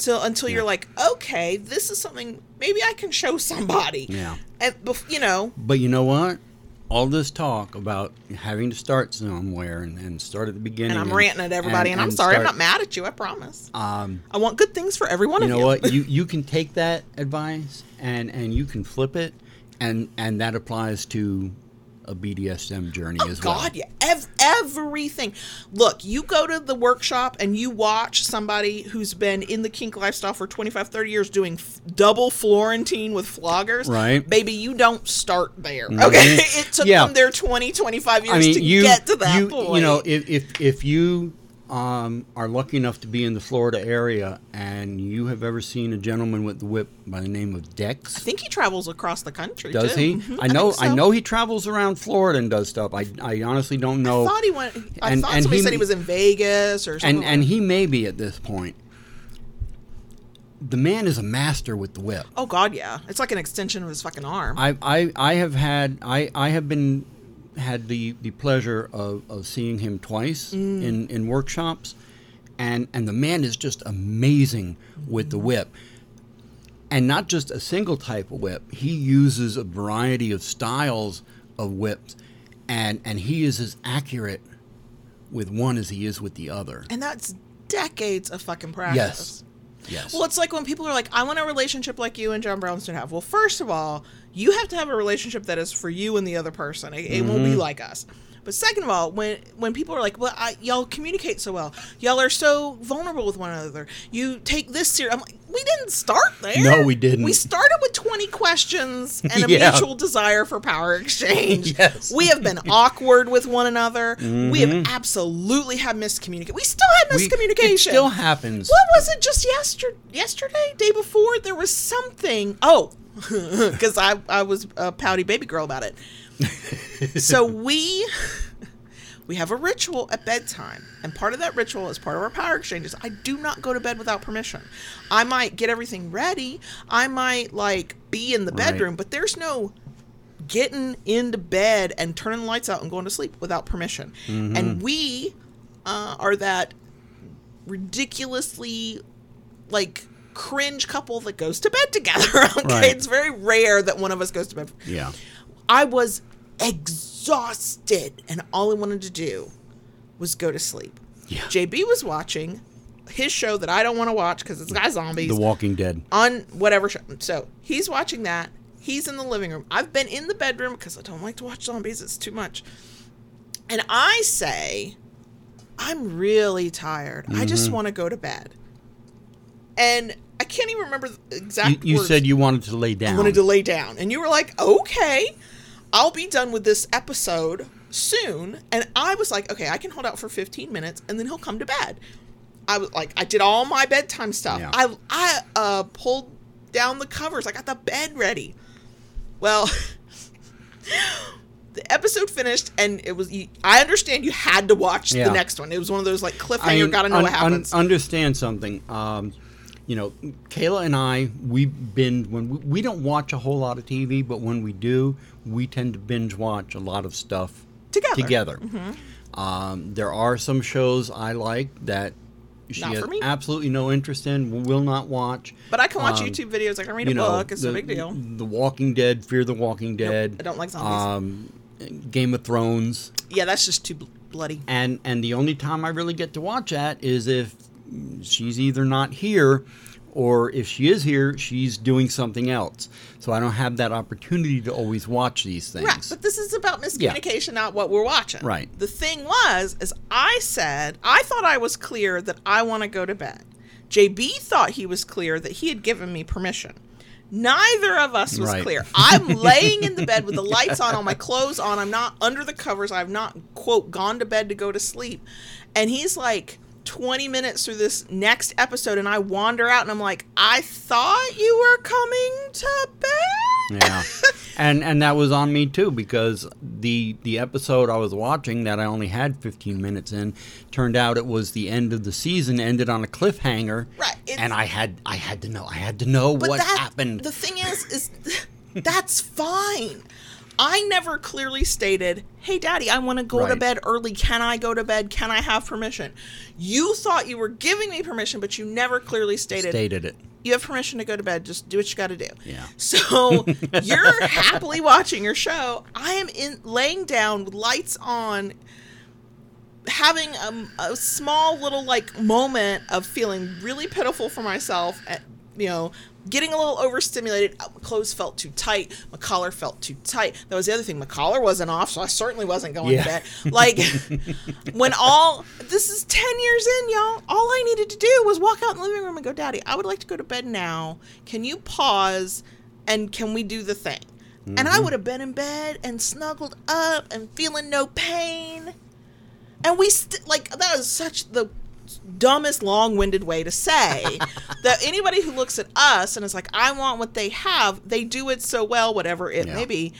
till until you're like okay this is something maybe i can show somebody Yeah. and you know But you know what? All this talk about having to start somewhere and, and start at the beginning. and i'm ranting at everybody and, i'm sorry i'm not mad at you i promise Um, i want good things for every one you of know you what? You you can take that advice and and you can flip it, and and that applies to a BDSM journey as well. Oh, God, yeah, Ev- everything. Look, you go to the workshop and you watch somebody who's been in the kink lifestyle for 25, 30 years doing f- double Florentine with floggers. Right. Mm-hmm. Baby, you don't start there. Okay. it took Yeah. them their 20, 25 years I mean, to you get to that you, point. you know if if if you um, are lucky enough to be in the Florida area and you have ever seen a gentleman with the whip by the name of Dex. I think he travels across the country. Does too. he? Mhm, I know. I so. know he travels around Florida and does stuff. I, I honestly don't know. I thought he went. I And- thought and somebody he- said he was in Vegas or something. and and he may be at this point. The man is a master with the whip. oh God, yeah, it's like an extension of his fucking arm. I, I, I have had I, I have been had the, the pleasure of, of seeing him twice Mm. in, in workshops and and the man is just amazing with the whip. And not just a single type of whip. He uses a variety of styles of whips and and he is as accurate with one as he is with the other. and that's decades of fucking practice. Yes. Yes. Well, it's like when people are like, I want a relationship like you and John Brownstone have. Well, first of all, you have to have a relationship that is for you and the other person. It, it won't be Mm-hmm. like us. But second of all, when when people are like, "Well, I, y'all communicate so well, y'all are so vulnerable with one another. You take this serious." I'm like, we didn't start there. No, we didn't. We started with 20 questions and a Yeah. mutual desire for power exchange. Yes. Mm-hmm. We have been awkward with one another. We have absolutely had miscommunication. We still had We- miscommunication. It still happens. What was it just yesterday? Yesterday, day before, there was something. Oh, because I I was a pouty baby girl about it. So we we have a ritual at bedtime, and part of that ritual is part of our power exchanges. I do not go to bed without permission. I might get everything ready. I might like be in the Right. bedroom, but there's no getting into bed and turning the lights out and going to sleep without permission. And we uh, are that ridiculously like cringe couple that goes to bed together. okay, Right. it's very rare that one of us goes to bed. yeah. I was exhausted, and all I wanted to do was go to sleep. Yeah. JB was watching his show that I don't want to watch because it's got zombies The Walking Dead. on whatever show. So he's watching that. He's in the living room. I've been in the bedroom because I don't like to watch zombies. It's too much. And I say, I'm really tired. I Mm-hmm. just want to go to bed. And I can't even remember the You, exact you words. said you wanted to lay down. I wanted to lay down. And you were like, okay, I'll be done with this episode soon. And I was like, okay, I can hold out for 15 minutes and then he'll come to bed. I was like, I did all my bedtime stuff. Yeah. I, I uh, pulled down the covers. I got the bed ready. Well, the episode finished and it was, I understand you had to watch Yeah. the next one. It was one of those like cliffhanger, I gotta know un- what un- happens. understand something. Um, you know, Kayla and I, we binge when we, we don't watch a whole lot of TV, but when we do, we tend to binge watch a lot of stuff Together. Mm-hmm. Together. Um, there are some shows I like that she has absolutely no interest in, will not watch. but I can watch um, YouTube videos. I can read a know, book. It's the, no big deal. The Walking Dead, Fear the Walking Dead. I don't like zombies. Um, Game of Thrones. Yeah, that's just too bloody. and and the only time I really get to watch that is if she's either not here or if she is here, she's doing something else. So I don't have that opportunity to always watch these things. Right, but this is about miscommunication, not what we're watching. Right. The thing was, is I said I thought I was clear that I want to go to bed. JB thought he was clear that he had given me permission. Neither of us was Right. clear. I'm laying in the bed with the lights on, all my clothes on. I'm not under the covers. I've not quote gone to bed to go to sleep. And he's like 20 minutes through this next episode, and I wander out, and I'm like, I thought you were coming to bed. Yeah. and and that was on me too because the the episode I was watching that I only had 15 minutes in turned out it was the end of the season ended on a cliffhanger. Right, And I had I had to know I had to know what that, happened. The thing is, is that's fine. I never clearly stated, "Hey, Daddy, I want to go to bed early. Can I go to bed? Can I have permission?" You thought you were giving me permission, but you never clearly stated, Stated it. "You have permission to go to bed. Just do what you got to do." Yeah. So you're happily watching your show. I am in laying down with lights on, having a, a small little like moment of feeling really pitiful for myself. At, you know, getting a little overstimulated. Uh, My clothes felt too tight. My collar felt too tight. That was the other thing. My collar wasn't off, so I certainly wasn't going Yeah. to bed. Like when all this is ten years in, y'all. All I needed to do was walk out in the living room and go, "Daddy, I would like to go to bed now. Can you pause and can we do the thing?" And I would have been in bed and snuggled up and feeling no pain. And we st- like that is such the dumbest long-winded way to say that anybody who looks at us and is like I want what they have, they do it so well whatever it Yeah. may be.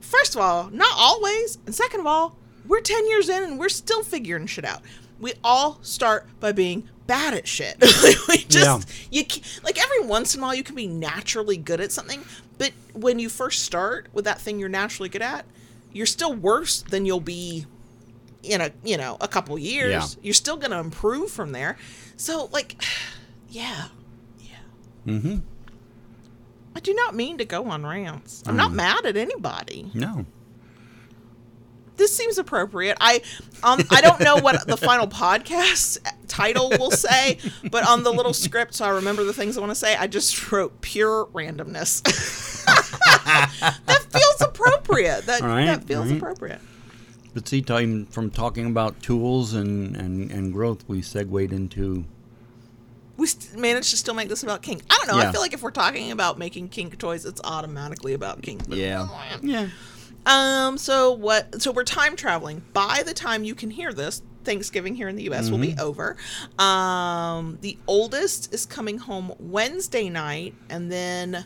First of all, not always, and second of all, we're 10 years in and we're still figuring shit out. We all start by being bad at shit. we just you like every once in a while you can be naturally good at something, but when you first start with that thing you're naturally good at, you're still worse than you'll be in a you know a couple years Yeah. you're still gonna improve from there. So like yeah. Yeah. Mhm. i do not mean to go on rants. I'm not mad at anybody. No. this seems appropriate. I um i don't know what the final podcast title will say but on the little script so i remember the things i want to say i just wrote pure randomness. That feels appropriate. That, Right, that feels right. appropriate But see, time from talking about tools and, and, and growth, we segued into we st- managed to still make this about kink. I don't know. I feel like if we're talking about making kink toys, it's automatically about kink. but- yeah, yeah. Um. So what? So we're time traveling. By the time you can hear this, Thanksgiving here in the U.S. will be over. Um. The oldest is coming home Wednesday night, and then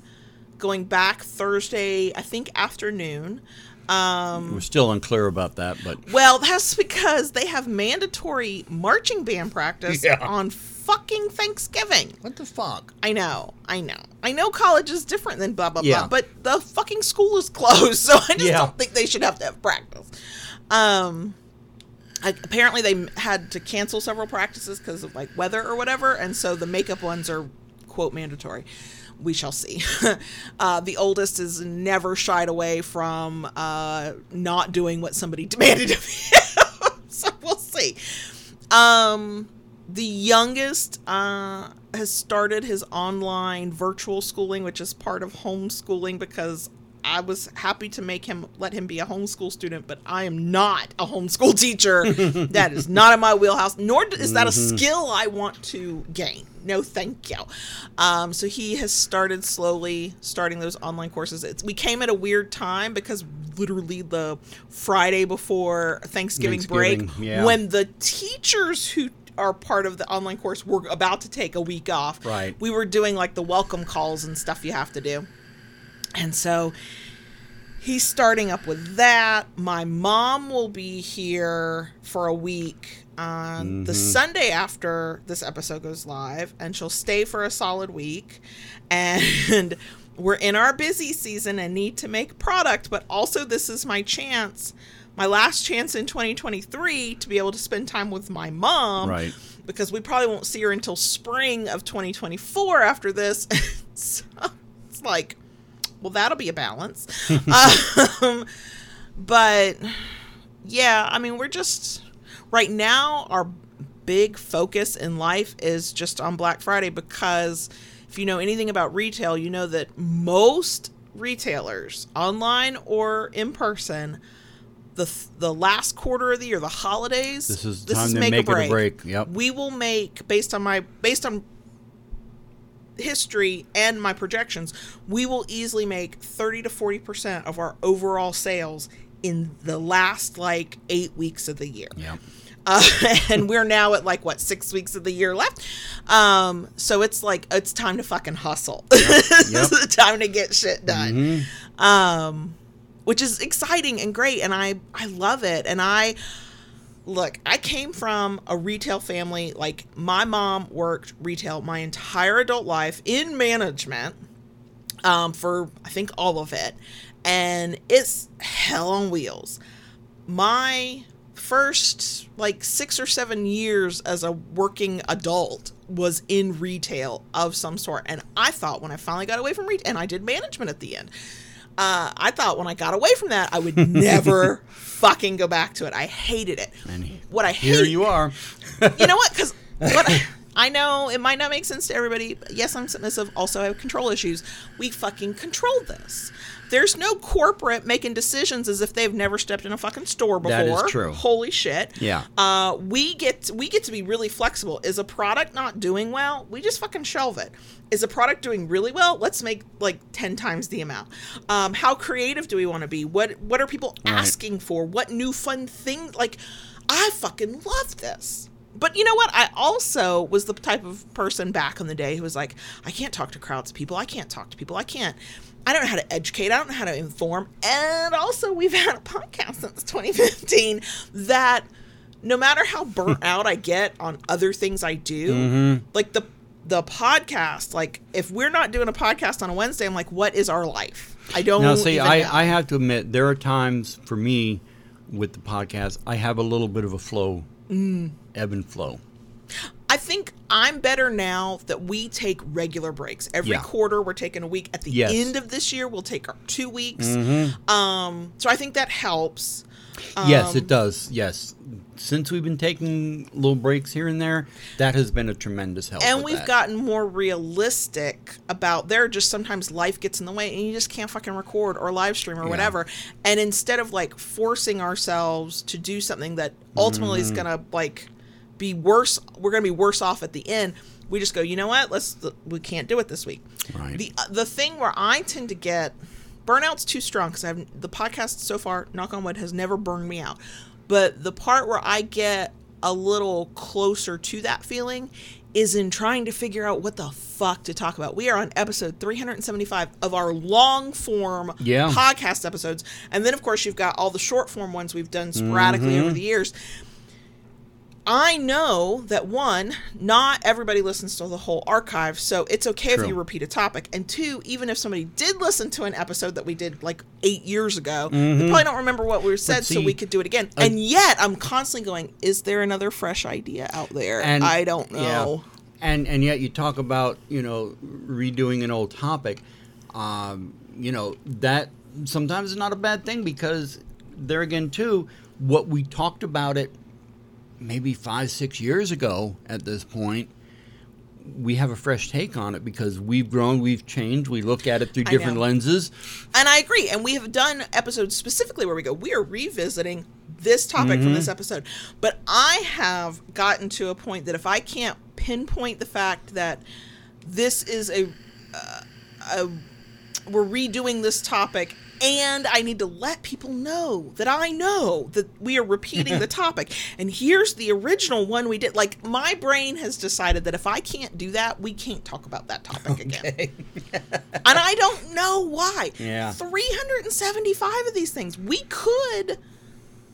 going back Thursday. I think afternoon. Um. We're still unclear about that, but Well, that's because they have mandatory marching band practice Yeah. on fucking Thanksgiving. what the fuck? I know, I know. I know college is different than blah blah Yeah. blah, but the fucking school is closed, so I just Yeah. don't think they should have to have practice. Um I, apparently they had to cancel several practices because of like weather or whatever, and so the makeup ones are quote mandatory. We shall see. uh, the oldest is never shied away from uh, not doing what somebody demanded of him, so we'll see. Um, the youngest uh, has started his online virtual schooling, which is part of homeschooling because I was happy to make him let him be a homeschool student, but I am not a homeschool teacher. that is not in my wheelhouse, nor is that a skill I want to gain. No, thank you. Um, so he has started slowly starting those online courses. It's, we came at a weird time because literally the Friday before Thanksgiving, break, yeah. when the teachers who are part of the online course were about to take a week off. Right. We were doing like the welcome calls and stuff you have to do. And so he's starting up with that. My mom will be here for a week on the mm-hmm. Sunday after this episode goes live, and she'll stay for a solid week. And we're in our busy season and need to make product, but also this is my chance, my last chance in 2023 to be able to spend time with my mom Right. because we probably won't see her until spring of 2024 after this. so it's like, well, that'll be a balance. um, but yeah, I mean, we're just Right now, our big focus in life is just on Black Friday because if you know anything about retail, you know that most retailers, online or in person, the the last quarter of the year, the holidays, This is time to make it or break. Yep. We will make based on my based on history and my projections, we will easily make 30 to 40% of our overall sales in the last like 8 weeks of the year. Yep. Uh, and we're now at like what six weeks of the year left. Um, so it's like it's time to fucking hustle. this Yep. is the time to get shit done. Um, which is exciting and great, and I I love it. And I look, I came from a retail family. Like my mom worked retail my entire adult life in management um, for I think all of it, and it's hell on wheels. My first like six or seven years as a working adult was in retail of some sort, and I thought when I finally got away from retail, and I did management at the end. Uh, I thought when I got away from that, I would never fucking go back to it. I hated it. And What I hate Here you are. you know what? Because what I, I know it might not make sense to everybody. but Yes, I'm submissive. Also, I have control issues. We fucking control this. There's no corporate making decisions as if they've never stepped in a fucking store before. That is true. Holy shit. Yeah. Uh, we get we get to be really flexible. Is a product not doing well? We just fucking shelve it. Is a product doing really well? Let's make like ten times the amount. Um, how creative do we want to be? What what are people Right. asking for? What new fun thing? Like, I fucking love this. But you know what? I also was the type of person back in the day who was like, I can't talk to crowds of people. I can't talk to people. I can't. I don't know how to educate. I don't know how to inform. And also, we've had a podcast since 2015 that no matter how burnt out I get on other things I do, like the the podcast, like if we're not doing a podcast on a Wednesday, I'm like, what is our life? I don't Now, see, I, know. I have to admit, there are times for me with the podcast, I have a little bit of a flow, Mm. ebb and flow. I think I'm better now that we take regular breaks. Every Yeah. quarter, we're taking a week. At the Yes. end of this year, we'll take our two weeks. Mm-hmm. Um, so I think that helps. yes, Um, it does. Yes. Since we've been taking little breaks here and there, that has been a tremendous help. And we've that. gotten more realistic about there. Just sometimes life gets in the way, and you just can't fucking record or live stream or Yeah. whatever. And instead of like forcing ourselves to do something that ultimately Mm-hmm. is gonna like be worse, we're gonna be worse off at the end. We just go, you know what? Let's we can't do it this week. Right. The uh, the thing where I tend to get burnout's too strong because I've the podcast so far, knock on wood, has never burned me out. But the part where I get a little closer to that feeling is in trying to figure out what the fuck to talk about. We are on episode 375 of our long form Yeah. podcast episodes. And then, of course, you've got all the short form ones we've done sporadically Mm-hmm. over the years. I know that one, not everybody listens to the whole archive, so it's okay if you repeat a topic. And two, even if somebody did listen to an episode that we did like eight years ago, they probably don't remember what we said, so Mm-hmm. we could do it again. I- and yet, I'm constantly going, "Is there another fresh idea out there?" And I don't yeah. know. And and yet you talk about you know redoing an old topic, um, you know that sometimes is not a bad thing because there again too, what we talked about it maybe five six years ago at this point. We have a fresh take on it because we've grown, we've changed, we look at it through different lenses. And I agree. And we have done episodes specifically where we go, we are revisiting this topic from this Mm-hmm. episode. But I have gotten to a point that if I can't pinpoint the fact that this is a, uh, a we're redoing this topic and I need to let people know that I know that we are repeating the topic. And here's the original one we did. Like my brain has decided that if I can't do that, we can't talk about that topic again. and I don't know why. Yeah. 375 of these things. We could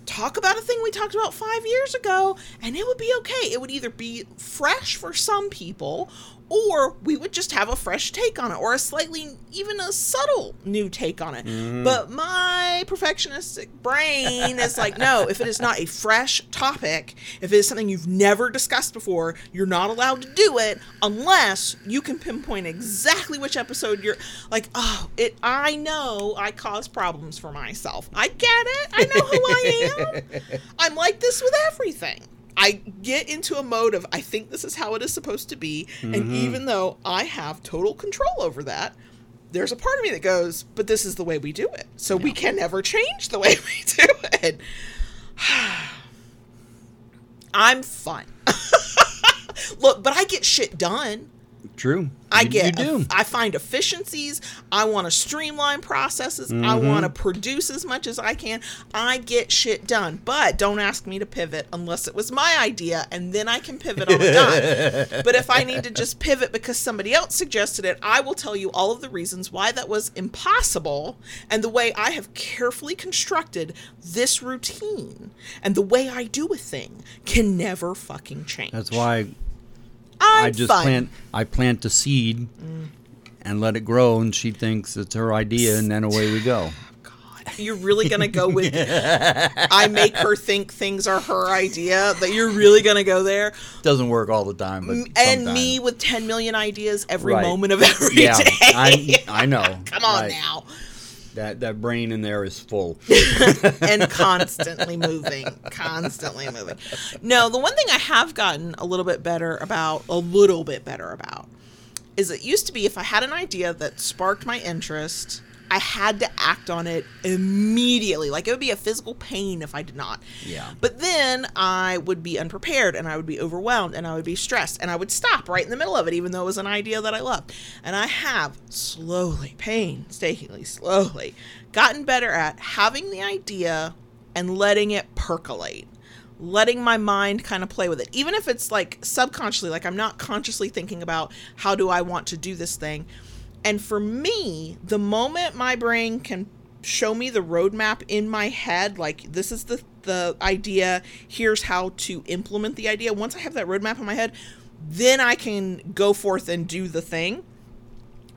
talk about a thing we talked about five years ago and it would be okay. It would either be fresh for some people or we would just have a fresh take on it or a slightly even a subtle new take on it. Mm-hmm. but my perfectionistic brain is like no if it is not a fresh topic if it is something you've never discussed before you're not allowed to do it unless you can pinpoint exactly which episode you're like oh it i know i cause problems for myself. I get it. I know who i am. I'm like this with everything I get into a mode of I think this is how it is supposed to be, and mm-hmm. even though I have total control over that, there's a part of me that goes, but this is the way we do it. So we can never change the way we do it. I'm fun. Look, but I get shit done. True. I You- get, You do. I find efficiencies. I want to streamline processes. I mm-hmm. want to produce as much as I can. I get shit done. But don't ask me to pivot unless it was my idea, and then I can pivot on a dime. but if I need to just pivot because somebody else suggested it, I will tell you all of the reasons why that was impossible and the way I have carefully constructed this routine and the way I do a thing can never fucking change. That's why I'm I just fun. plant. I plant the seed and let it grow, and she thinks it's her idea, and then away we go. You're really gonna go with I make her think things are her idea. That you're really gonna go there, Doesn't work all the time, but and me with 10 million ideas every Right. moment of every day. Yeah, I I know. Come on Right. now, That that brain in there is full. and constantly moving, constantly moving. No, the one thing I have gotten a little bit better about, a little bit better about, is it used to be if I had an idea that sparked my interest, I had to act on it immediately. Like it would be a physical pain if I did not. Yeah. But then I would be unprepared and I would be overwhelmed and I would be stressed and I would stop right in the middle of it, even though it was an idea that I loved. And I have slowly, painstakingly, slowly gotten better at having the idea and letting it percolate. Letting my mind kind of play with it, even if it's like subconsciously, like I'm not consciously thinking about how do I want to do this thing. And for me, the moment my brain can show me the roadmap in my head, like this is the the idea, here's how to implement the idea. Once I have that roadmap in my head, then I can go forth and do the thing.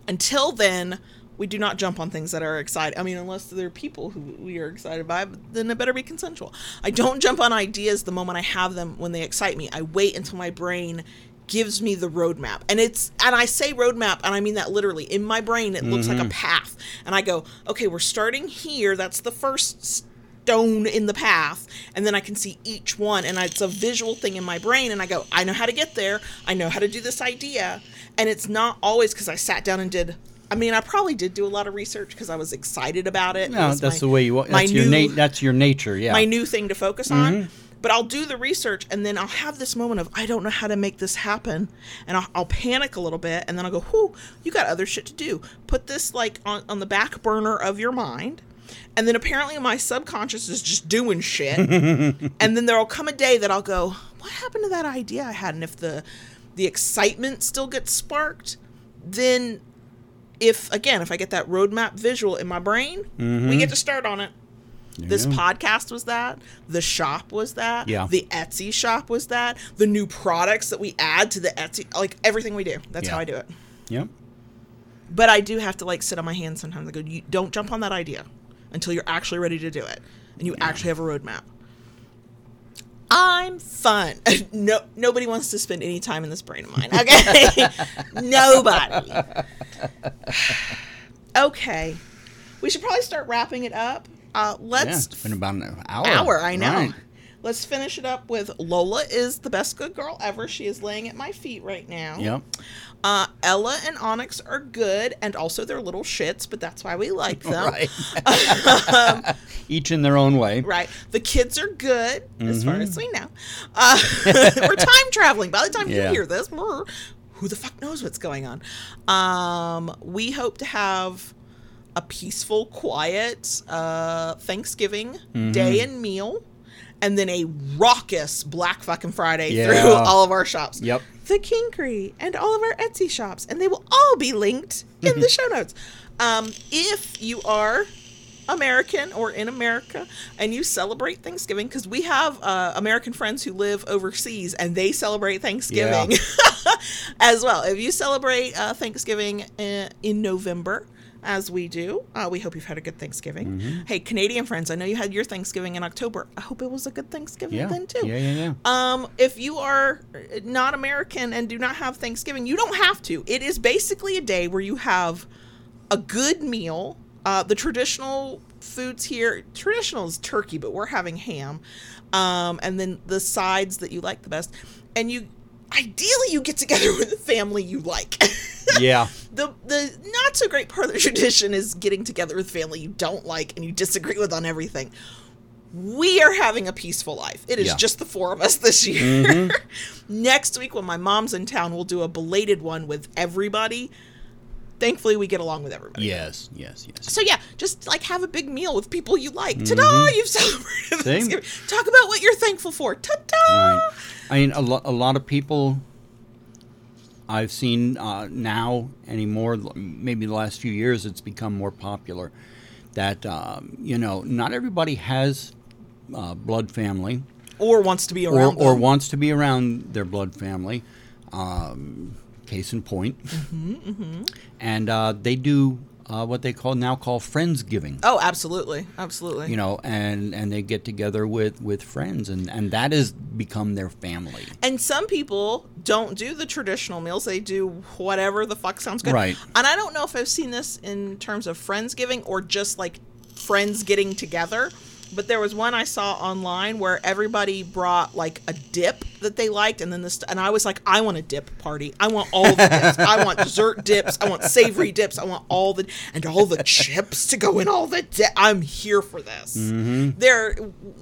Until then, we do not jump on things that are exciting. I mean, unless they're people who we are excited by, then it better be consensual. I don't jump on ideas the moment I have them when they excite me. I wait until my brain gives me the roadmap. And it's and I say roadmap and I mean that literally. In my brain it looks like a mm-hmm. path. And I go, "Okay, we're starting here. That's the first stone in the path." And then I can see each one and it's a visual thing in my brain and I go, "I know how to get there. I know how to do this idea." And it's not always cuz I sat down and did I mean, I probably did do a lot of research because I was excited about it. No, that's my- the way you That's your new- na- That's your nature. Yeah. my new thing to focus on. Mm-hmm. But I'll do the research and then I'll have this moment of, I don't know how to make this happen. And I'll, I'll panic a little bit and then I'll go, whoo, you got other shit to do. Put this like on, on the back burner of your mind. And then apparently my subconscious is just doing shit. and then there'll come a day that I'll go, what happened to that idea I had? And if the the excitement still gets sparked, then if again, if I get that roadmap visual in my brain, we mm-hmm. get to start on it. This Yeah. podcast was that. The shop was that. Yeah. The Etsy shop was that. The new products that we add to the Etsy, like everything we do. That's how I do it. Yep. But I do have to like sit on my hands sometimes. I go, you don't jump on that idea until you're actually ready to do it, and you actually have a roadmap. I'm fun. no, nobody wants to spend any time in this brain of mine. Okay, nobody. okay, we should probably start wrapping it up. Uh, let's It's been about an hour. hour. I know. Right. Let's finish it up with Lola is the best good girl ever. She is laying at my feet right now. Yep. Uh, Ella and Onyx are good, and also they're little shits, but that's why we like them. Right. Each in their own way. Right. The kids are good, as Mm-hmm. far as we know. Uh, we're time traveling. By the time Yeah. you hear this, who the fuck knows what's going on? Um, we hope to have a peaceful, quiet uh, Thanksgiving Mm-hmm. day and meal, and then a raucous Black fucking Friday Yeah. through all of our shops. Yep. The Kinkery and all of our Etsy shops, and they will all be linked in the show notes. Um, if you are American or in America and you celebrate Thanksgiving, because we have uh, American friends who live overseas and they celebrate Thanksgiving. as well. If you celebrate uh, Thanksgiving in, in November, as we do, uh, we hope you've had a good Thanksgiving. Mm-hmm. Hey, Canadian friends, I know you had your Thanksgiving in October. I hope it was a good Thanksgiving Yeah. then too. Yeah, yeah, yeah. Um, if you are not American and do not have Thanksgiving, you don't have to. It is basically a day where you have a good meal. Uh, the traditional foods here, traditional is turkey, but we're having ham, um, and then the sides that you like the best, and you ideally you get together with the family you like. yeah. the the not so great part of the tradition is getting together with family you don't like and you disagree with on everything. We are having a peaceful life. It is Yeah. just the four of us this year. Mm-hmm. Next week, when my mom's in town, we'll do a belated one with everybody. Thankfully, we get along with everybody. Yes, yes, yes. So yeah, just like have a big meal with people you like. Ta-da! You've celebrated. Thanksgiving. Talk about what you're thankful for. Ta-da! Right. I mean, a, lo- a lot of people I've seen uh, now anymore, maybe the last few years, it's become more popular that, um, you know, not everybody has uh, blood family Or wants to be around or them. wants to be around their blood family. Um, case in point. Mm-hmm, And uh, they do uh, what they call now call friendsgiving. Oh, absolutely, absolutely. You know, and, and they get together with, with friends, and, and that has become their family. And some people don't do the traditional meals. They do whatever the fuck sounds good. Right. And I don't know if I've seen this in terms of Friendsgiving or just like friends getting together. But there was one I saw online where everybody brought like a dip that they liked, and then this, and I was like, I want a dip party. I want all the dips. I want dessert dips. I want savory dips. I want all the and all the chips to go in all the dip. I'm here for this. Mm-hmm. There,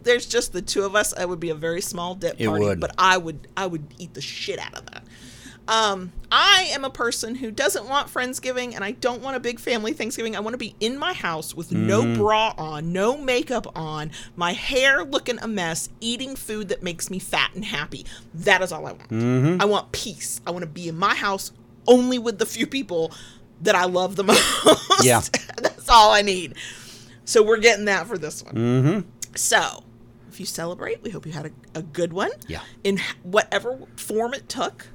there's just the two of us. It would be a very small dip It party, would. but I would I would eat the shit out of that. Um, I am a person who doesn't want Friendsgiving and I don't want a big family Thanksgiving. I want to be in my house with no Mm-hmm. bra on, no makeup on, my hair looking a mess, eating food that makes me fat and happy. That is all I want. Mm-hmm. I want peace. I want to be in my house only with the few people that I love the most. Yeah. That's all I need. So we're getting that for this one. Mm-hmm. So, if you celebrate, we hope you had a, a good one. Yeah. In whatever form it took.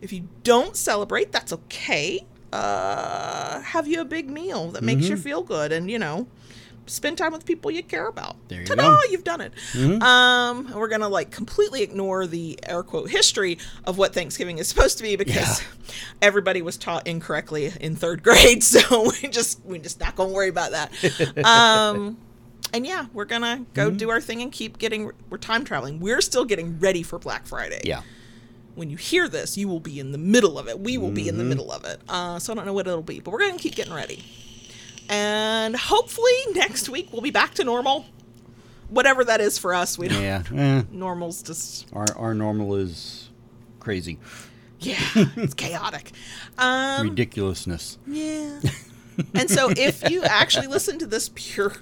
If you don't celebrate, that's okay. Uh, have you a big meal that makes you Mm-hmm. feel good and, you know, spend time with people you care about. There you Ta-da, go. Mm-hmm. you've done it. Um, we're going to like completely ignore the air quote history of what Thanksgiving is supposed to be because Yeah. everybody was taught incorrectly in third grade. So we just, we're just not going to worry about that. Um, and yeah, we're gonna go Mm-hmm. do our thing and keep getting. We're time traveling. We're still getting ready for Black Friday. Yeah. When you hear this, you will be in the middle of it. We will be in Mm-hmm. the middle of it. Uh, so I don't know what it'll be, but we're gonna keep getting ready. And hopefully next week we'll be back to normal. Whatever that is for us, we don't. Yeah. Eh, Normal's just our, our normal is crazy. yeah, it's chaotic. Um, Ridiculousness. Yeah. and so if you actually listen to this pure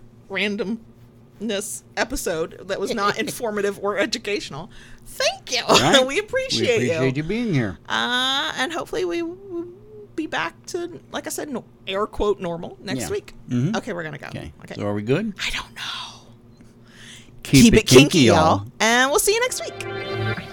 randomness episode that was not informative or educational, thank you. Right? we appreciate, we appreciate you. you being here. Uh, and hopefully we will be back to, like I said, no, air quote normal next Yeah. week. Mhm. Okay, we're going to go. Okay. Okay. So are we good? I don't know. Keep, Keep, it kinky, y'all. And we'll see you next week.